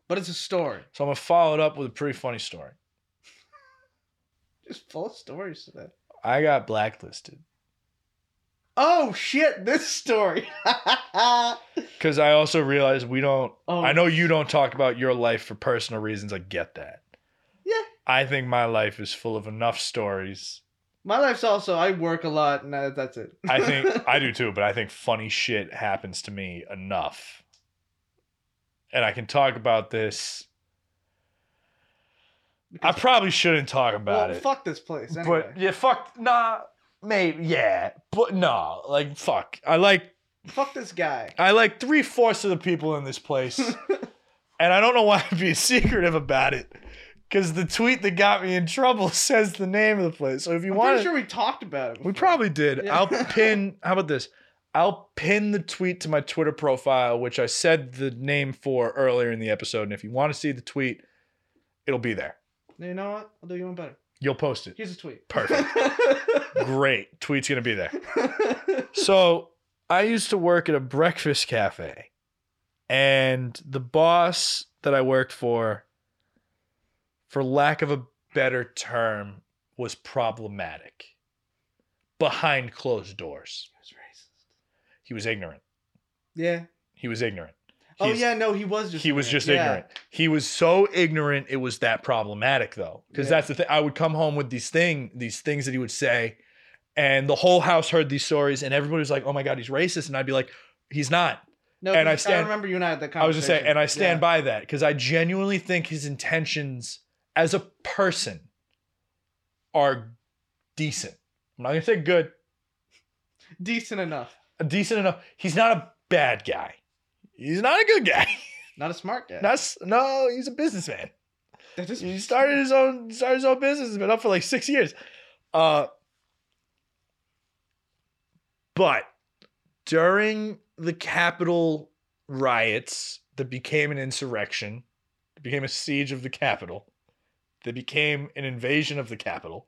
But it's a story. so I'm gonna follow it up with a pretty funny story. Just full of stories today. I got blacklisted Oh shit, this story. oh, because I also realize we don't I oh. know you don't talk about your life for personal reasons. I get that. Yeah. I think my life is full of enough stories. My life's also I work a lot and that- that's it. I think I do too, but I think funny shit happens to me enough. And I can talk about this. I probably shouldn't talk about well, it. fuck this place anyway. But yeah, fuck nah, maybe yeah. But no, like fuck. I like fuck this guy. I like three fourths of the people in this place. and I don't know why I'm being secretive about it. Because the tweet that got me in trouble says the name of the place. So if you I'm want pretty to, sure we talked about it. we probably did. Yeah. I'll pin. How about this? I'll pin the tweet to my Twitter profile, which I said the name for earlier in the episode. And if you want to see the tweet, it'll be there. You know what? I'll do you one better. You'll post it. Here's a tweet. Perfect. Great. Tweet's gonna be there. So I used to work at a breakfast cafe And the boss that I worked for, for lack of a better term, was problematic behind closed doors. He was racist. He was ignorant. Yeah. He was ignorant. Oh yeah, no, he was just. he was just Yeah. ignorant. He was so ignorant it was that problematic though. Because Yeah. that's the thing. I would come home with these thing, these things that he would say, and the whole house heard these stories, and everybody was like, "Oh my god, he's racist," and I'd be like, "He's not." No, And I stand, I remember you and I had that conversation. I was just saying, and I stand Yeah. by that because I genuinely think his intentions as a person are decent. I'm not gonna say good, decent enough. decent enough. He's not a bad guy. He's not a good guy. Not a smart guy. Not s- no, he's a businessman. That is- He started his own started his own business. Has been up for like six years. Uh, but during the Capitol riots that became an insurrection, that became a siege of the Capitol, that became an invasion of the Capitol.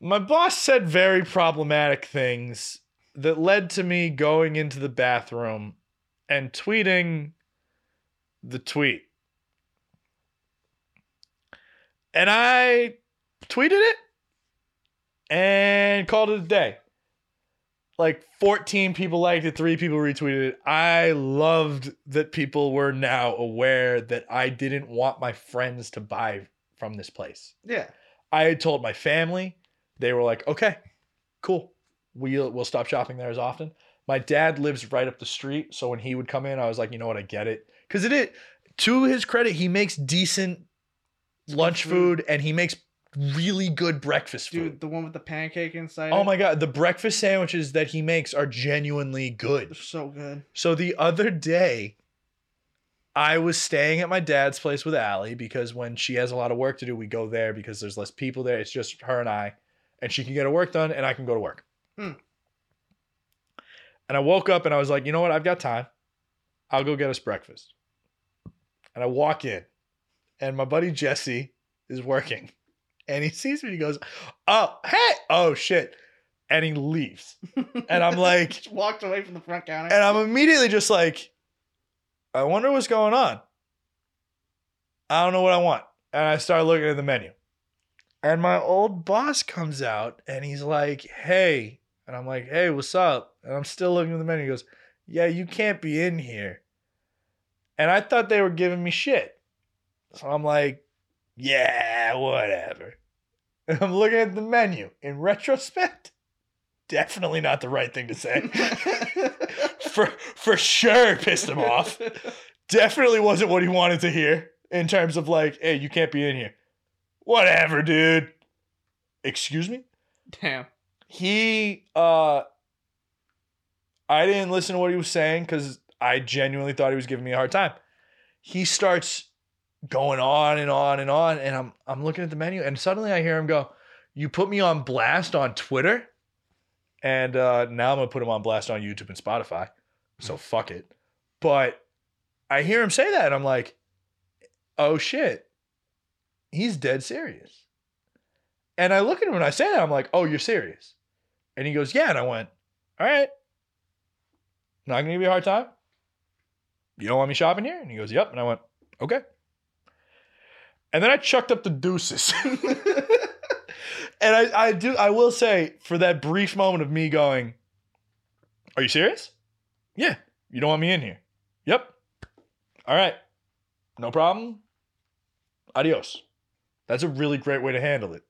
My boss said very problematic things that led to me going into the bathroom and tweeting the tweet. And I tweeted it and called it a day. Like 14 people liked it, three people retweeted it. I loved that people were now aware that I didn't want my friends to buy from this place. yeah. I had told my family, they were like, "Okay, cool. We'll we'll stop shopping there as often." My dad lives right up the street, so when he would come in, I was like, "You know what? I get it." Cuz it is to his credit, he makes decent lunch Food. and he makes really good breakfast food. Dude, the one with the pancake inside. Oh it, my god, the breakfast sandwiches that he makes are genuinely they're good. so good. So the other day, I was staying at my dad's place with Allie because when she has a lot of work to do, we go there because there's less people there. It's just her and I, and she can get her work done, and I can go to work. Hmm. And I woke up and I was like, you know what? I've got time. I'll go get us breakfast. And I walk in, and my buddy Jesse is working, and he sees me. He goes, "Oh, hey, oh shit," and he leaves. And I'm like, Just walked away from the front counter. and I'm immediately just like, I wonder what's going on. I don't know what I want. And I start looking at the menu. And my old boss comes out and he's like, hey. And I'm like, hey, what's up? And I'm still looking at the menu. He goes, yeah, you can't be in here. And I thought they were giving me shit. So I'm like, yeah, whatever. And I'm looking at the menu. In retrospect, definitely not the right thing to say. for for sure pissed him off. Definitely wasn't what he wanted to hear in terms of like, hey, you can't be in here. Whatever, dude. Excuse me? Damn. He uh I didn't listen to what he was saying because I genuinely thought he was giving me a hard time. He starts going on and on and on, and I'm I'm looking at the menu, and suddenly I hear him go, You put me on blast on Twitter? And uh, now I'm gonna put him on blast on YouTube and Spotify. So fuck it. But I hear him say that, and I'm like, oh shit. He's dead serious. And I look at him and I say that, I'm like, oh, you're serious. And he goes, yeah. And I went, all right. Not gonna give you a hard time. You don't want me shopping here? And he goes, yep. And I went, okay. And then I chucked up the deuces. and I, I do I will say for that brief moment of me going, Are you serious? Yeah. You don't want me in here. Yep. All right. No problem. Adios. That's a really great way to handle it.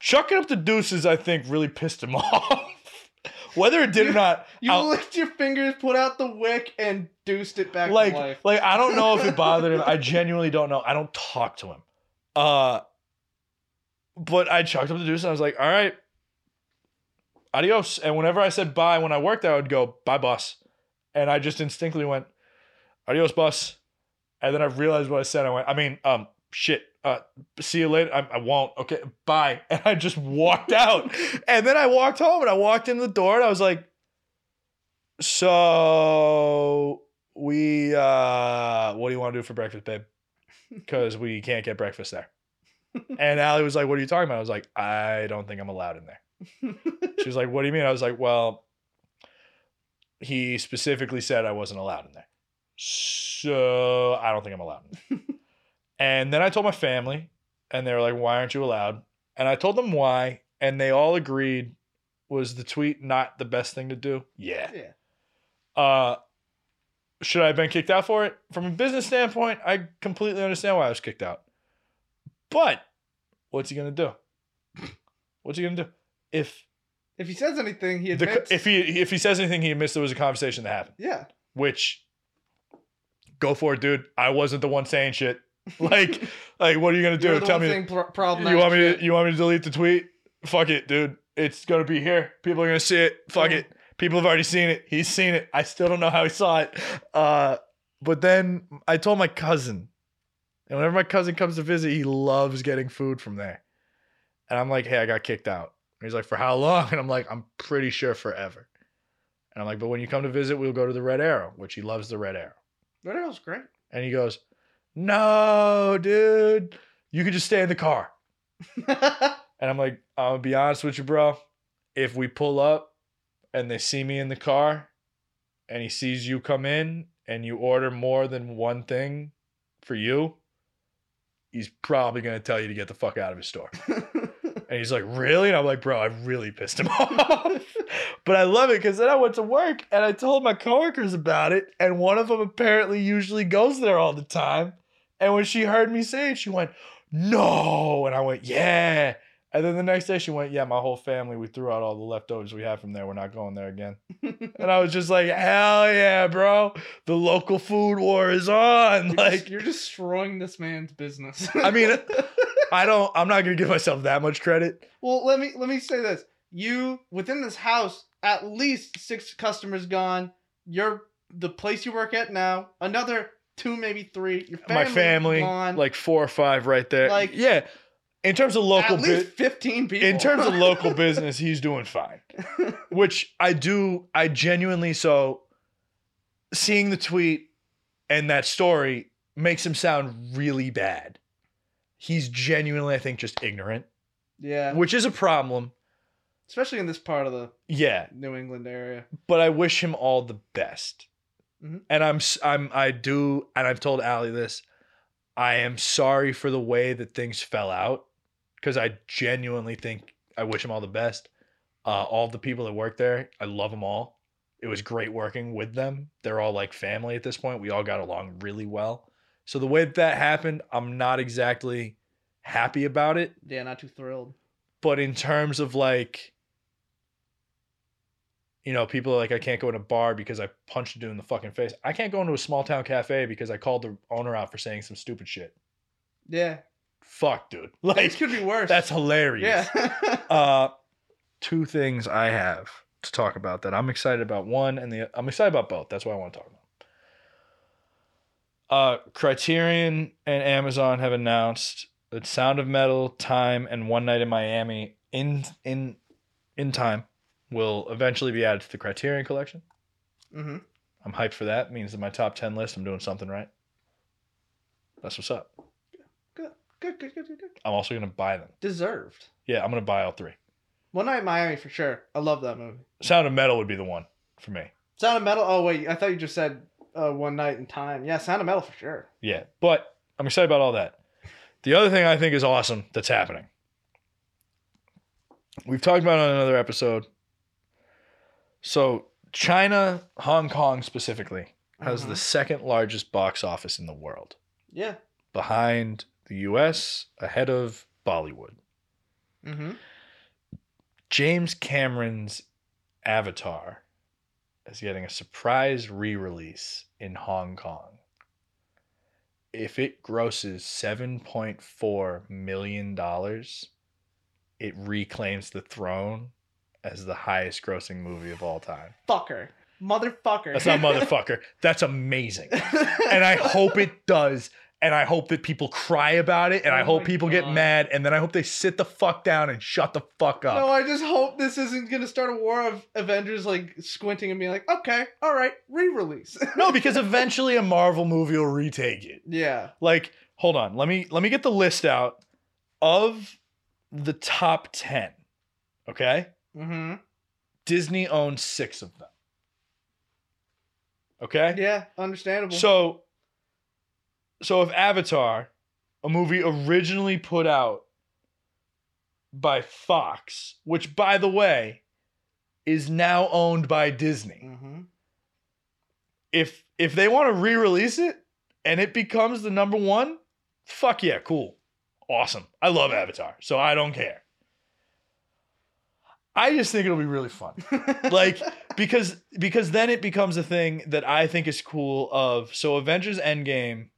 Chucking up the deuces, I think, really pissed him off. Whether it did or not, You I'll- licked your fingers, put out the wick, and deuced it back like to life. like I don't know if it bothered him. I genuinely don't know. I don't talk to him. Uh but I chucked up the deuce and I was like, all right, adios. And whenever I said bye when I worked, I would go, bye, boss. And I just instinctively went, adios, boss. And then I realized what I said. I went, I mean, um, shit. Uh, see you later. I, I won't. Okay, bye. And I just walked out. and then I walked home and I walked in the door and I was like, so we uh what do you want to do for breakfast, babe? Because we can't get breakfast there. And Allie was like, What are you talking about? I was like, I don't think I'm allowed in there. She was like, What do you mean? I was like, Well, he specifically said I wasn't allowed in there. So I don't think I'm allowed. In there. and then I told my family, and they were like, "Why aren't you allowed?" And I told them why, and they all agreed. Was the tweet not the best thing to do? Yeah. Yeah. Uh, should I have been kicked out for it? From a business standpoint, I completely understand why I was kicked out. But what's he gonna do? What's he gonna do? If If he says anything, he the, admits. if he if he says anything, he admits there was a conversation that happened. yeah. Which, go for it, dude. I wasn't the one saying shit. Like, like, what are you gonna do? You're Tell me. saying pro- You want me to? You want me to delete the tweet? Fuck it, dude. It's gonna be here. People are gonna see it. Fuck it. People have already seen it. He's seen it. I still don't know how he saw it. Uh, but then I told my cousin, and whenever my cousin comes to visit, he loves getting food from there. And I'm like, hey, I got kicked out. And he's like, for how long? And I'm like, I'm pretty sure forever. And I'm like, but when you come to visit, we'll go to the Red Arrow, which he loves the Red Arrow. Red Arrow's great. And he goes, no, dude, you could just stay in the car. And I'm like, I'm gonna be honest with you, bro. If we pull up and they see me in the car and he sees you come in and you order more than one thing for you, he's probably gonna tell you to get the fuck out of his store. And he's like, Really? And I'm like, Bro, I really pissed him off. but I love it because then I went to work and I told my coworkers about it. And one of them apparently usually goes there all the time. And when she heard me say it, she went, No. And I went, Yeah. And then the next day she went, Yeah, my whole family, we threw out all the leftovers we had from there. We're not going there again. And I was just like, Hell yeah, bro. The local food war is on. You're Like, just- you're destroying this man's business. I mean, I don't, I'm not going to give myself that much credit. well, let me let me say this: you within this house, at least six customers gone. You're the place you work at now. Another two, maybe three. Your family my family, gone. like four or five right there. Like- yeah, in terms of local, at least fifteen people. in terms of local business, he's doing fine. Which I do, I genuinely so. Seeing the tweet and that story makes him sound really bad. He's genuinely, I think, just ignorant, yeah, which is a problem. especially in this part of the Yeah, New England area. but I wish him all the best. Mhm. And I'm I'm I do and I've told Allie this. I am sorry for the way that things fell out because I genuinely think I wish him all the best. Uh, all the people that work there, I love them all. It was great working with them. They're all like family at this point. We all got along really well. So the way that, that happened, I'm not exactly happy about it Yeah, not too thrilled. but in terms of like you know people are like i can't go in a bar because i punched a dude in the fucking face. I can't go into a small town cafe because i called the owner out for saying some stupid shit. Yeah, fuck dude. Like could be worse. that's hilarious. Yeah. uh two things i have to talk about that i'm excited about. One and the i'm excited about both. That's what i want to talk about. Uh criterion and amazon have announced that sound of metal time and one night in miami in in in time will eventually be added to the criterion collection hmm i'm hyped for that means in my top 10 list i'm doing something right that's what's up Good, good, good, good, good. good. i'm also gonna buy them Deserved. yeah i'm gonna buy all three One Night in Miami for sure. I love that movie. sound of metal would be the one for me Sound of Metal. Oh wait, I thought you just said uh, One Night in Time. Yeah, Sound of Metal for sure. Yeah, but I'm excited about all that. The other thing I think is awesome that's happening. We've talked about it on another episode. So, China, Hong Kong specifically, has Mhm. the second largest box office in the world, Yeah. behind the US, ahead of Bollywood. Mm-hmm. James Cameron's Avatar is getting a surprise re release in Hong Kong. If it grosses $7.4 million, it reclaims the throne as the highest grossing movie of all time. Fucker. Motherfucker. That's not motherfucker. That's amazing. And I hope it does. And I hope that people cry about it. And I Oh hope my people get mad. And then I hope they sit the fuck down and shut the fuck up. No, I just hope this isn't gonna start a war of Avengers like squinting and being like, okay, all right, re-release. No, because eventually a Marvel movie will retake it. yeah. Like, hold on, let me let me get the list out of the top 10. Okay? Mm-hmm. Disney owns 6 of them. Okay? Yeah, understandable. So so if Avatar, a movie originally put out by Fox, which by the way is now owned by Disney. hmm If if they want to re-release it and it becomes the number 1, fuck yeah, cool. Awesome. I love Avatar, so I don't care. I just think it'll be really fun. Like, because because then it becomes a thing that I think is cool of so Avengers Endgame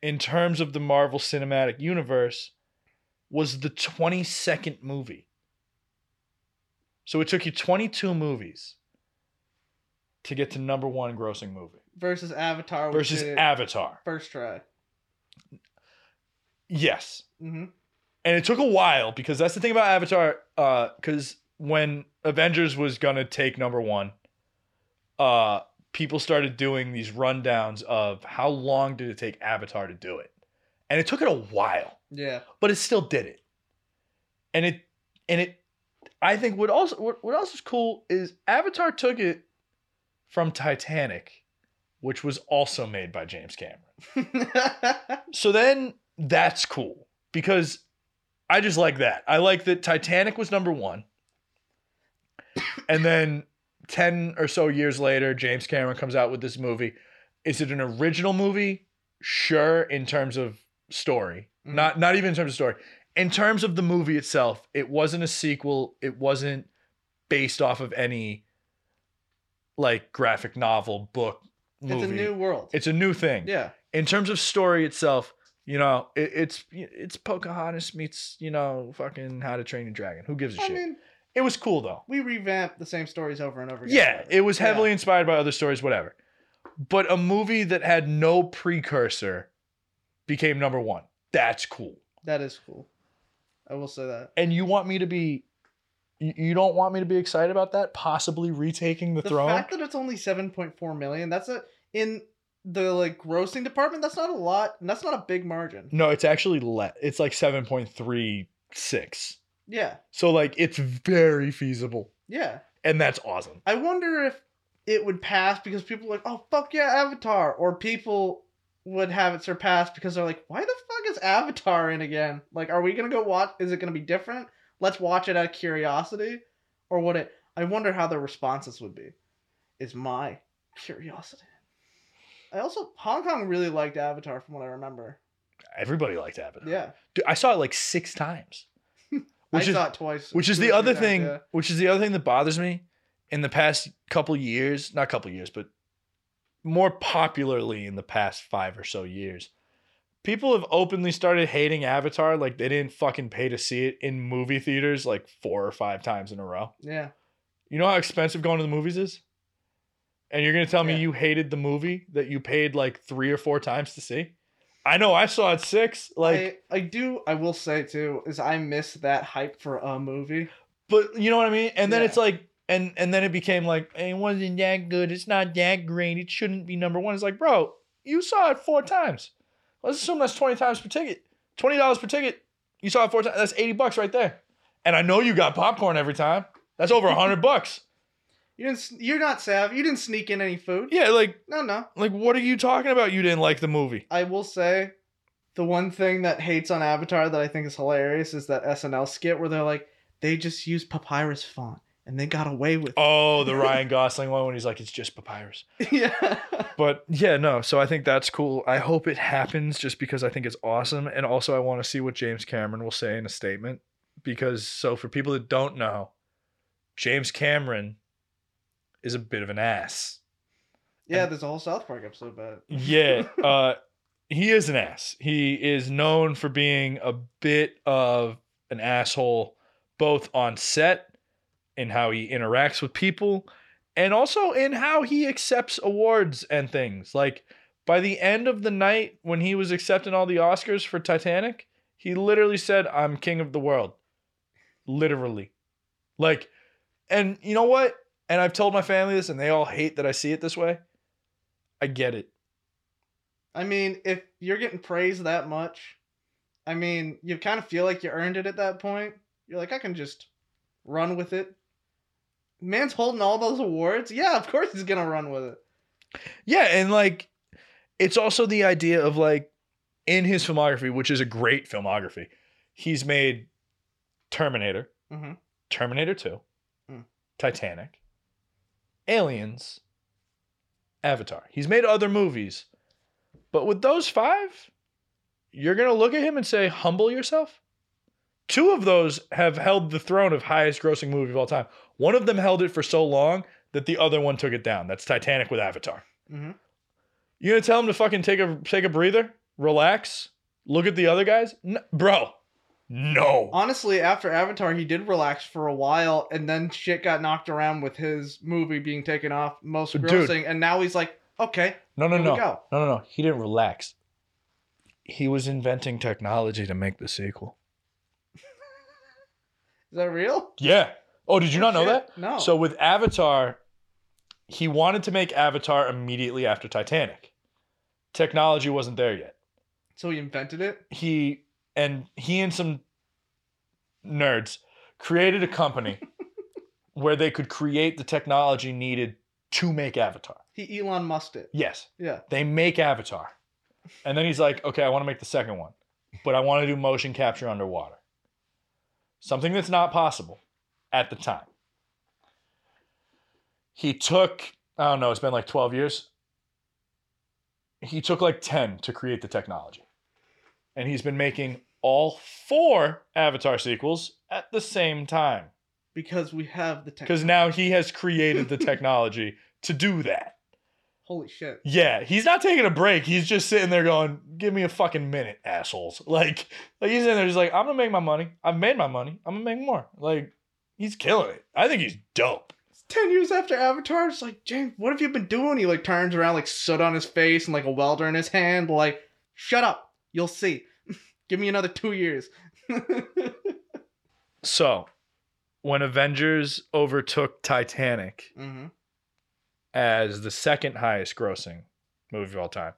in terms of the Marvel Cinematic Universe was the 22nd movie. So it took you 22 movies to get to number 1 grossing movie versus Avatar versus Avatar. first try. Yes. hmm And it took a while because that's the thing about Avatar uh cuz when Avengers was going to take number 1 uh people started doing these rundowns of how long did it take Avatar to do it. And it took it a while, Yeah. but it still did it. And it and it I think what also what, what else is cool is Avatar took it from Titanic, which was also made by James Cameron. So then that's cool because I just like that. I like that Titanic was number one. And then 10 or so years later, James Cameron comes out with this movie. Is it an original movie? Sure, in terms of story. Mhm. Not not even in terms of story. In terms of the movie itself, it wasn't a sequel. It wasn't based off of any like graphic novel, book, movie. It's a new world. It's a new thing yeah. in terms of story itself, you know, it, it's it's Pocahontas meets you know fucking How to Train Your Dragon. Who gives a I shit? mean, it was cool though. we revamped the same stories over and over again. Yeah, whatever. it was Yeah. heavily inspired by other stories, whatever. But a movie that had no precursor became number one. That's cool. That is cool. I will say that. And you want me to be, you, don't want me to be excited about that? Possibly retaking the, The throne? fact that it's only 7.4 million, that's a in the like grossing department, that's not a lot, and that's not a big margin. no, it's actually let. It's like seven point three six. Yeah. So like it's very feasible, Yeah. and that's awesome. I wonder if it would pass because people are like, oh fuck yeah, Avatar, or people would have it surpassed because they're like, why the fuck is Avatar in again? Like, are we gonna go watch? Is it gonna be different? Let's watch it out of curiosity, or would it? I wonder how the responses would be. Is my curiosity. I also Hong Kong really liked Avatar from what I remember. Everybody liked Avatar. Yeah, Dude, I saw it like six times. Which I is saw it twice. which is the other thing. yeah. Which is the other thing that bothers me in the past couple years, not couple years, but more popularly in the past five or so years. People have openly started hating Avatar like they didn't fucking pay to see it in movie theaters like four or five times in a row. Yeah, You know how expensive going to the movies is? And you're going to tell me Yeah. you hated the movie that you paid like three or four times to see? I know I saw it six. Like, I I do. I will say too is I miss that hype for a movie. but you know what I mean? And then Yeah. it's like, and and then it became like, it wasn't that good. It's not that great. It shouldn't be number one. It's like, bro, you saw it four times. Let's assume that's 20 times per ticket. $20 per ticket. You saw it four times. That's 80 bucks right there. And I know you got popcorn every time. That's over a 100 bucks. You didn't. You're not savvy. You didn't sneak in any food. Yeah, like, No, no. like what are you talking about? You didn't like the movie. I will say, the one thing that hates on Avatar that I think is hilarious is that SNL skit where they're like, they just use papyrus font and they got away with. Oh, the Ryan Gosling one when he's like, it's just papyrus. yeah. But yeah, no. So I think that's cool. I hope it happens just because I think it's awesome. And also, I want to see what James Cameron will say in a statement. Because, so for people that don't know, James Cameron is a bit of an ass. Yeah, there's a whole South Park episode about it. Yeah. Uh, he is an ass. He is known for being a bit of an asshole, both on set in how he interacts with people and also in how he accepts awards and things. Like by the end of the night when he was accepting all the Oscars for Titanic, he literally said, "I'm king of the world." Literally. Like and you know what? And I've told my family this and they all hate that I see it this way. I get it. I mean, if you're getting praised that much, I mean, you kind of feel like you earned it at that point. You're like, I can just run with it. Man's holding all those awards. Yeah, of course he's gonna run with it. Yeah, and like it's also the idea of like in his filmography, which is a great filmography, he's made Terminator, Mhm. Terminator 2, Mm. Titanic, Aliens, Avatar. He's made other movies. But with those five, you're going to look at him and say, humble yourself? Two of those have held the throne of highest grossing movie of all time. One of them held it for so long that the other one took it down. That's Titanic with Avatar. hmm You gonna tell him to fucking take a take a breather, relax, look at the other guys, N- bro? No. Honestly, after Avatar, he did relax for a while, and then shit got knocked around with his movie being taken off most Dude. grossing, and now he's like, okay, No, no, no, no, no, no. He didn't relax. He was inventing technology to make the sequel. Is that real? Yeah. Oh, did you not know Shit. that? No. So with Avatar, he wanted to make Avatar immediately after Titanic. Technology wasn't there yet. so he invented it. He and he and some nerds created a company where they could create the technology needed to make Avatar. He Elon Musked it. Yes, Yeah. they make Avatar. And then he's like, okay, I want to make the second one, but I want to do motion capture underwater. Something that's not possible at the time. He took, I don't know, it's been like 12 years. He took like 10 to create the technology. And he's been making all four Avatar sequels at the same time. Because we have the tech. Because now he has created the technology to do that. Holy shit. Yeah, he's not taking a break. He's just sitting there going, "Give me a fucking minute, assholes." Like, like he's in there, he's like, "I'm gonna make my money. I've made my money. I'm gonna make more." Like, he's killing it. I think he's dope. Ten years after Avatar, it's like, James, what have you been doing? He like turns around, like soot on his face and like a welder in his hand, like, shut up. You'll see. Give me another two years. So, when Avengers overtook Titanic hmm as the second highest grossing movie of all time,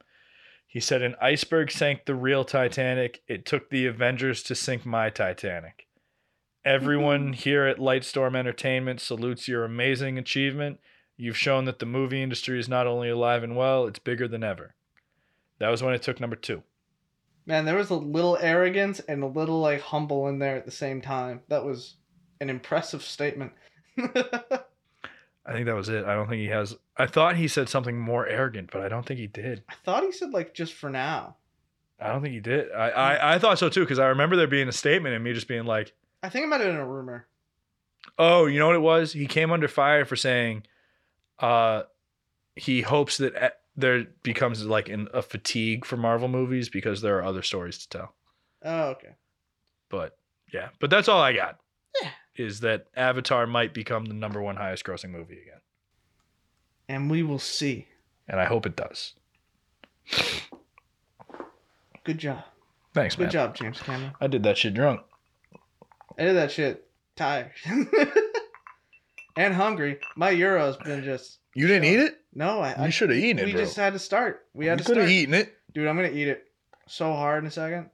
he said, "An iceberg sank the real Titanic. It took the Avengers to sink my Titanic." Everyone here at Lightstorm Entertainment salutes your amazing achievement. You've shown that the movie industry is not only alive and well, it's bigger than ever. That was when it took number two. Man, there was a little arrogance and a little like humble in there at the same time. That was an impressive statement. I think that was it. I don't think he has. I thought he said something more arrogant, but I don't think he did. I thought he said like just for now. I don't think he did. I, I, I thought so too, because I remember there being a statement and me just being like, I think it might have been a rumor. oh, you know what it was? He came under fire for saying uh, he hopes that there becomes like an, a fatigue for Marvel movies because there are other stories to tell. Oh, okay. But yeah, but that's all I got. Yeah. Is that Avatar might become the number one highest grossing movie again. And we will see. And I hope it does. Good job. Thanks, man. Good man. job, James Cameron. I did that shit drunk. I did that shit tired. and hungry. My Euro's been just You didn't eat it? no. I, I You should have eaten it, we bro. just had to start. We had you to could have start. eaten it. Dude, I'm gonna eat it so hard in a second.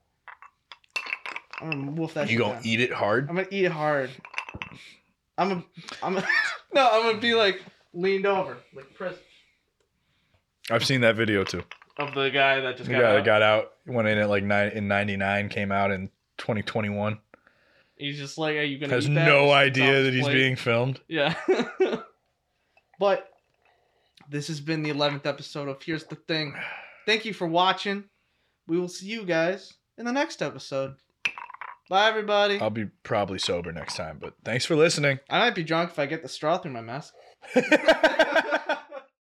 I'm gonna wolf that. You shit gonna down. eat it hard? I'm gonna eat it hard. I'm a, I'm a, no, I'm gonna be like leaned over, like press I've seen that video too. of the guy that just The got guy out. that got out went in at like nine in '99, came out in 2021. He's just like, "Are you gonna?" Has eat that?" no idea that he's plate. being filmed. Yeah. but this has been the 11th episode of Here's the Thing. Thank you for watching. We will see you guys in the next episode. Bye, everybody. I'll be probably sober next time, but thanks for listening. I might be drunk if I get the straw through my mask.